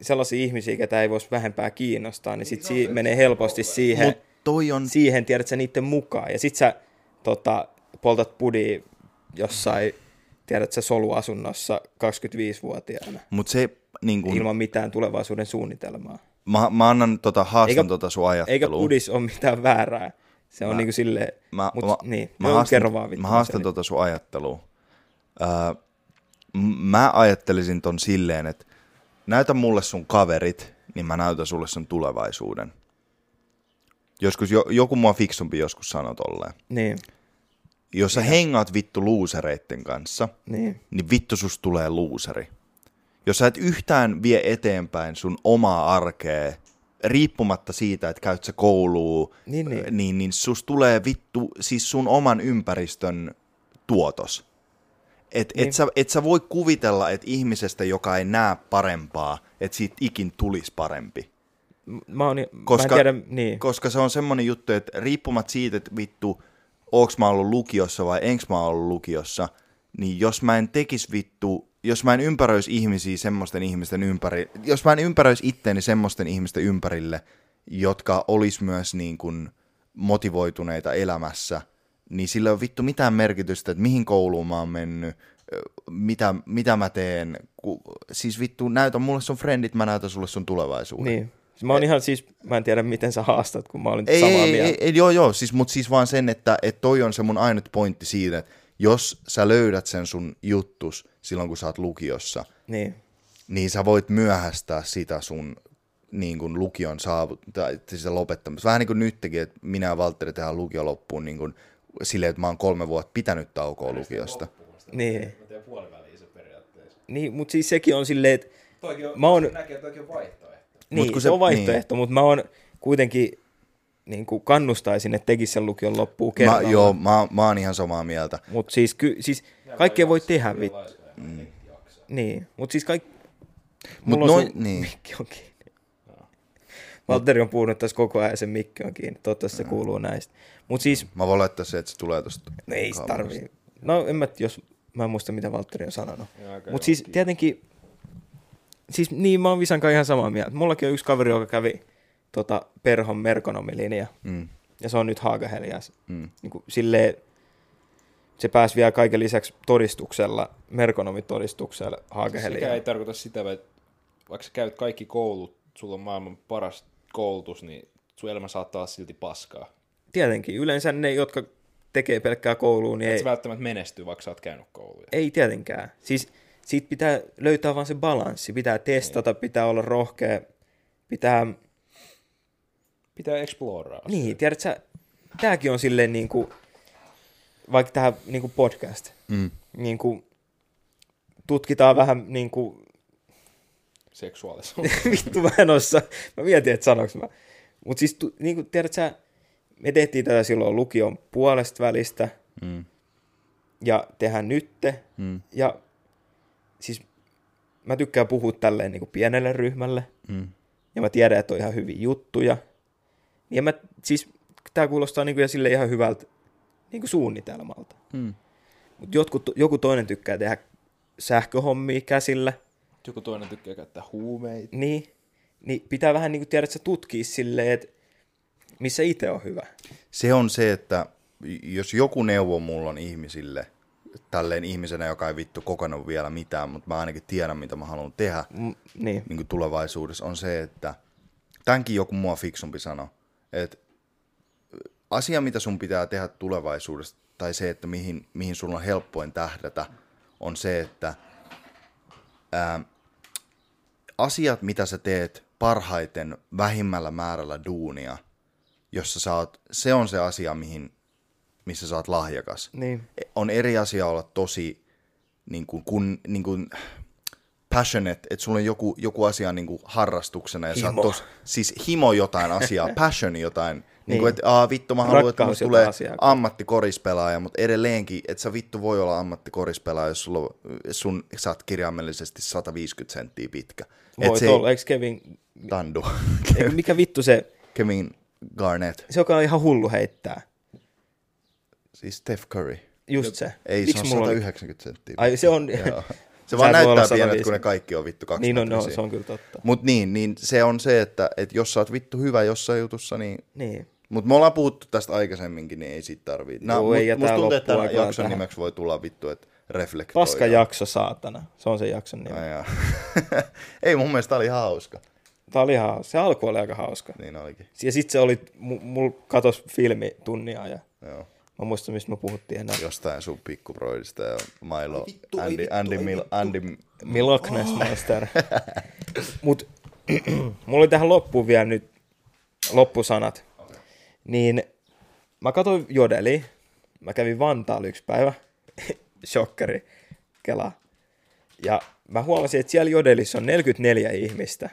sellaisia ihmisiä, ketä ei voisi vähempää kiinnostaa, niin sit si- menee helposti siihen, Mut toi on, siihen tiedät sä niiden mukaan. Ja sit sä tota, poltat pudia jossain, tiedät sä soluasunnossa 25-vuotiaana mut se niin kun, ilman mitään tulevaisuuden suunnitelmaa. mä, mä annan tota, haastan Eikä- tota sun ajatteluun. Eikä pudis ole mitään väärää. Se on Mä- niinku silleen, Mä, mut mä, niin, mä, joo, haastan, vaan vittu. mä haastan tota sun ajatteluun. Öö, mä ajattelisin ton silleen, että näytä mulle sun kaverit, niin mä näytän sulle sun tulevaisuuden. Joskus jo, joku mua fiksumpi joskus sanoi tolleen. Niin, Jos sä hengaat vittu luusereitten kanssa, niin, niin vittu sus tulee luuseri. Jos sä et yhtään vie eteenpäin sun omaa arkea, riippumatta siitä, että käyt sä kouluun, Niin, niin. niin, niin sus tulee vittu siis sun oman ympäristön tuotos. Et, Niin. et, sä, et sä voi kuvitella, että ihmisestä, joka ei näe parempaa, että siitä ikin tulisi parempi. mä, oon, koska, Koska, mä tiedä, niin. koska se on semmonen juttu, että riippumatta siitä, että vittu, onks mä ollut lukiossa vai enks mä ollut lukiossa, niin jos mä en tekis vittu, jos mä en ympäröisi ihmisiä semmoisten ihmisten ympäri, jos mä en ympäröisi itteeni semmoisten ihmisten ympärille, jotka olis myös niin kuin motivoituneita elämässä, niin sillä ei ole vittu mitään merkitystä, että mihin kouluun mä oon mennyt, mitä, mitä mä teen. Ku, siis vittu, näytä mulle sun friendit, mä näytän sulle sun tulevaisuuden. niin. Mä oon ihan siis, mä en tiedä miten sä haastat, kun mä olin Ei, samaa ei, mieltä. ei, ei, joo, joo, siis, mutta siis vaan sen, että, että toi on se mun ainut pointti siitä, että jos sä löydät sen sun juttus silloin, kun sä oot lukiossa, Niin. niin sä voit myöhästää sitä sun niin kuin lukion saavut, tai sitä lopettamista. Vähän niin kuin nytkin, että minä ja Valtteri tehdään lukio loppuun niin kuin, silleen, että mä oon kolme vuotta pitänyt taukoa lukiosta. Niin. mä teen puoliväliin se periaatteessa. Niin, mutta siis sekin on silleen, että Toikin on, Mä oon- näkee, että toikin on vaihtoehto. niin, kun se, se- on vaihtoehto, mutta mä oon kuitenkin niin kuin kannustaisin, että tekisi sen lukion loppuun Mä, kerralla. joo, mä, mä oon ihan samaa mieltä. Mutta siis, ky, siis kaikkea voi tehdä, vittu. Niin, mutta siis kaikki... Mut Mulla on noin- sun niin. mikki on kiinni. Valtteri on puhunut tässä koko ajan, sen mikki on kiinni. Toivottavasti se kuuluu näistä. Mutta siis, Mä voin laittaa se, että se tulee tosta. no ei se tarvii. No en mä, jos, mä en muista mitä Valtteri on sanonut. Mutta siis tietenkin, siis niin mä oon Visan kanssa ihan samaa mieltä. Mullakin on yksi kaveri, joka kävi tota, Perhon merkonomilinja. Mm. Ja se on nyt Haagahelias. Mm. Niin kuin, silleen, se pääsi vielä kaiken lisäksi todistuksella, merkonomitodistuksella Haageheliin. Sekä ei tarkoita sitä, että vaikka sä käyt kaikki koulut, sulla on maailman paras koulutus, niin sun elämä saattaa olla silti paskaa. Tietenkin, yleensä ne, jotka tekee pelkkää koulua, niin Et ei, välttämättä menesty, vaikka sä oot käynyt kouluja. ei tietenkään. Siis siitä pitää löytää vaan se balanssi, pitää testata, pitää olla rohkea, pitää Pitää exploraa. Niin, tiedät sä, tääkin on silleen niin kuin, vaikka tähän niin kuin podcast, Mm. niin kuin, tutkitaan vähän niin kuin, Seksuaalisuus. (laughs) vittu mä en osaa, mä mietin, että sanoks mä. Mutta siis, tu, niin kuin, tiedät sä, me tehtiin tätä silloin lukion puolesta välistä, Mm. ja tehdään nytte, Mm. ja siis mä tykkään puhua tälleen niin kuin pienelle ryhmälle, Mm. ja mä tiedän, että on ihan hyviä juttuja. Ja mä, siis tää kuulostaa niin kuin sille ihan hyvältä niin kuin suunnitelmalta. Mm. Mutta jotkut, joku toinen tykkää tehdä sähköhommia käsillä, Joku toinen tykkää käyttää huumeita. niin, niin pitää vähän niin kuin tiedä, että sä tutkii silleen, että missä itse on hyvä. Se on se, että jos joku neuvo mulla on ihmisille, tälleen ihmisenä, joka ei vittu kokenut vielä mitään, mutta mä ainakin tiedän, mitä mä haluan tehdä Mm, niin, niin kuin tulevaisuudessa, on se, että tämänkin joku mua fiksumpi sano, että asia, mitä sun pitää tehdä tulevaisuudessa, tai se, että mihin, mihin sun on helppoin tähdätä, on se, että ää, asiat, mitä sä teet parhaiten vähimmällä määrällä duunia, jossa sä oot, se on se asia, mihin, missä sä oot lahjakas. niin, On eri asia olla tosi niin kuin, kun, niin kuin, passionate, että sulla on joku, joku asia niin kuin harrastuksena. Ja sä Himo. oot tos, siis himo jotain asiaa, (laughs) passion jotain. Niin, Niin. kuin, että aa, vittu mä haluan, että musta jotain tulee asiaa. ammattikorispelaaja, mutta edelleenkin, että sä vittu voi olla ammattikorispelaaja, jos sulla sun, sä oot kirjaimellisesti 150 senttiä pitkä. Et voit se olla. Eikö Kevin, Tandu. (laughs) eikö, mikä vittu se, Kevin Garnett. se joka on ihan hullu heittää. Siis Steph Curry. Just se. Ei, Miksi se on mulla oli- 190 senttiä. Ai se on. (laughs) Se Sä vaan et näyttää pienet, kun 150. ne kaikki on vittu kaksi niin on, no, metrisiä. se on kyllä totta. Mut niin, niin se on se, että, että jos sä oot vittu hyvä jossain jutussa, niin... Niin. Mut me ollaan puhuttu tästä aikaisemmin, niin ei siitä tarvii. No, Joo, mut, ei, ja musta tuntuu, että tämän jakson tähän. nimeksi voi tulla vittu, että reflektoi. Paska jakso, saatana. Se on se jakson nimi. Ai (laughs) ei, mun mielestä tää oli ihan hauska. Tää oli ihan, se alku oli aika hauska. Niin olikin. Ja sit se oli, mu- mulla katos filmi tunnia ja Joo. Mä muistan, mistä me puhuttiin enää. Jostain sun pikkubroidista ja Milo, Andy, Andy, Mil, Andy, Milok Ness Monster. (laughs) Mut (clears throat) mulla oli tähän loppuun vielä nyt loppusanat. Niin mä katsoin Jodeli. Mä kävin Vantaalla yksi päivä. (laughs) Shokkeri. Kela. Ja mä huomasin, että siellä Jodelissa on 44 ihmistä.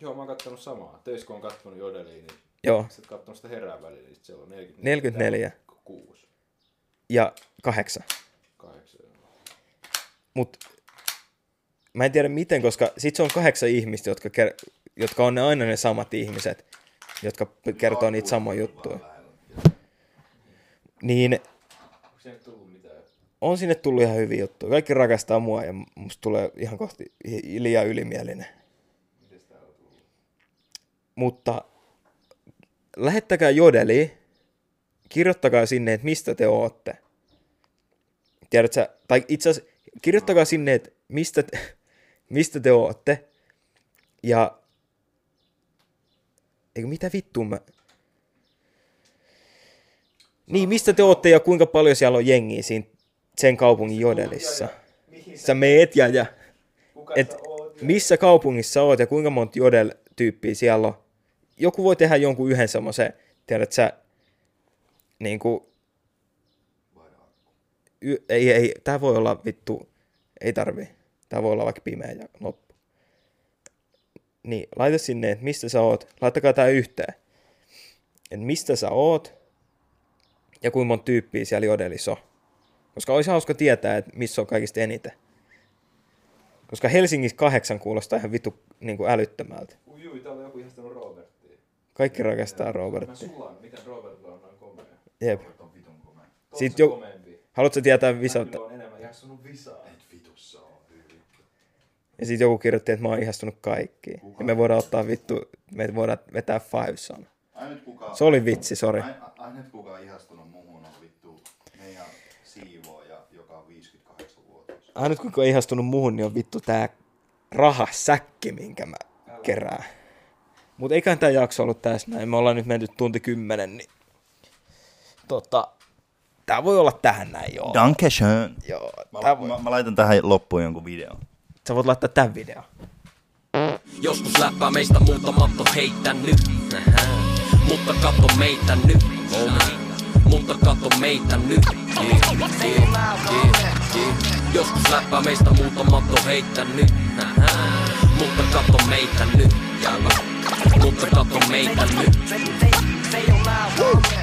Joo, mä oon kattonut samaa. Töissä kun on kattonut Jodeliin, niin Joo. sit kattonut sitä herää välillä, niin sit siellä on 44. 44. Kuusi. Ja kahdeksan. Kahdeksan. Mut mä en tiedä miten, koska sit se on kahdeksan ihmistä, jotka, ker- jotka on ne aina ne samat ihmiset, jotka kertoo niitä samoja juttuja. Niin on sinne tullut ihan hyviä juttuja. Kaikki rakastaa mua ja musta tulee ihan kohti liian ylimielinen. Mutta lähettäkää jodeli, kirjoittakaa sinne, että mistä te ootte. Tiedätkö, tai itse asiassa kirjoittakaa sinne, että mistä te, (laughs) mistä te ootte. Ja eikö mitä vittua mä... Niin, mistä te ootte ja kuinka paljon siellä on jengiä siinä sen kaupungin jodelissa. Sä meet ja, ja et missä kaupungissa oot ja kuinka monta jodel-tyyppiä siellä on. Joku voi tehdä jonkun yhden semmoisen, tiedät sä, niin kuin, y- ei, ei, tää voi olla vittu, ei tarvi. Tää voi olla vaikka pimeä ja loppu. Niin, laita sinne, että mistä sä oot. Laittakaa tää yhteen. Että mistä sä oot ja kuinka monta tyyppiä siellä jodelissa on. Koska olisi hauska tietää, että missä on kaikista eniten. Koska Helsingissä kahdeksan kuulostaa ihan vittu niin kuin älyttömältä. Ui, jui, täällä on joku ihastanut Roberttia. Kaikki rakastaa Mä Roberttia. sulan, miten komea. Jep. Sitten Sitten jo-. Haluatko tietää? Kyllä on enemmän ihastunut visaa. Ja sitten joku kirjoitti, että mä oon ihastunut kaikkiin. Ja me voidaan ottaa vittu, me voidaan vetää five sana. Kuka, Se oli vitsi, sori. Ain- ainut kuka on ihastunut muuhun on vittu meidän ainut kuinka on ihastunut muuhun, niin on vittu tää rahasäkki, minkä mä kerään. Mutta eiköhän tämä jakso ollut tässä näin. Me ollaan nyt menty tunti kymmenen, niin tota, tää voi olla tähän näin, joo. Danke schön. joo Mä, tää voi, mä, mä, laitan tähän loppuun jonkun videon. sä voit laittaa tämän videon. Joskus läppää meistä muutamat on heittänyt. Ähä. Mutta kato meitä nyt. Mutta kato meitä nyt. Yeah, yeah, yeah, yeah. Joskus läppää meistä muutamat on heittänyt. Ähä. Mutta kato meitä nyt. Mutta kato meitä nyt. Say, say your loud,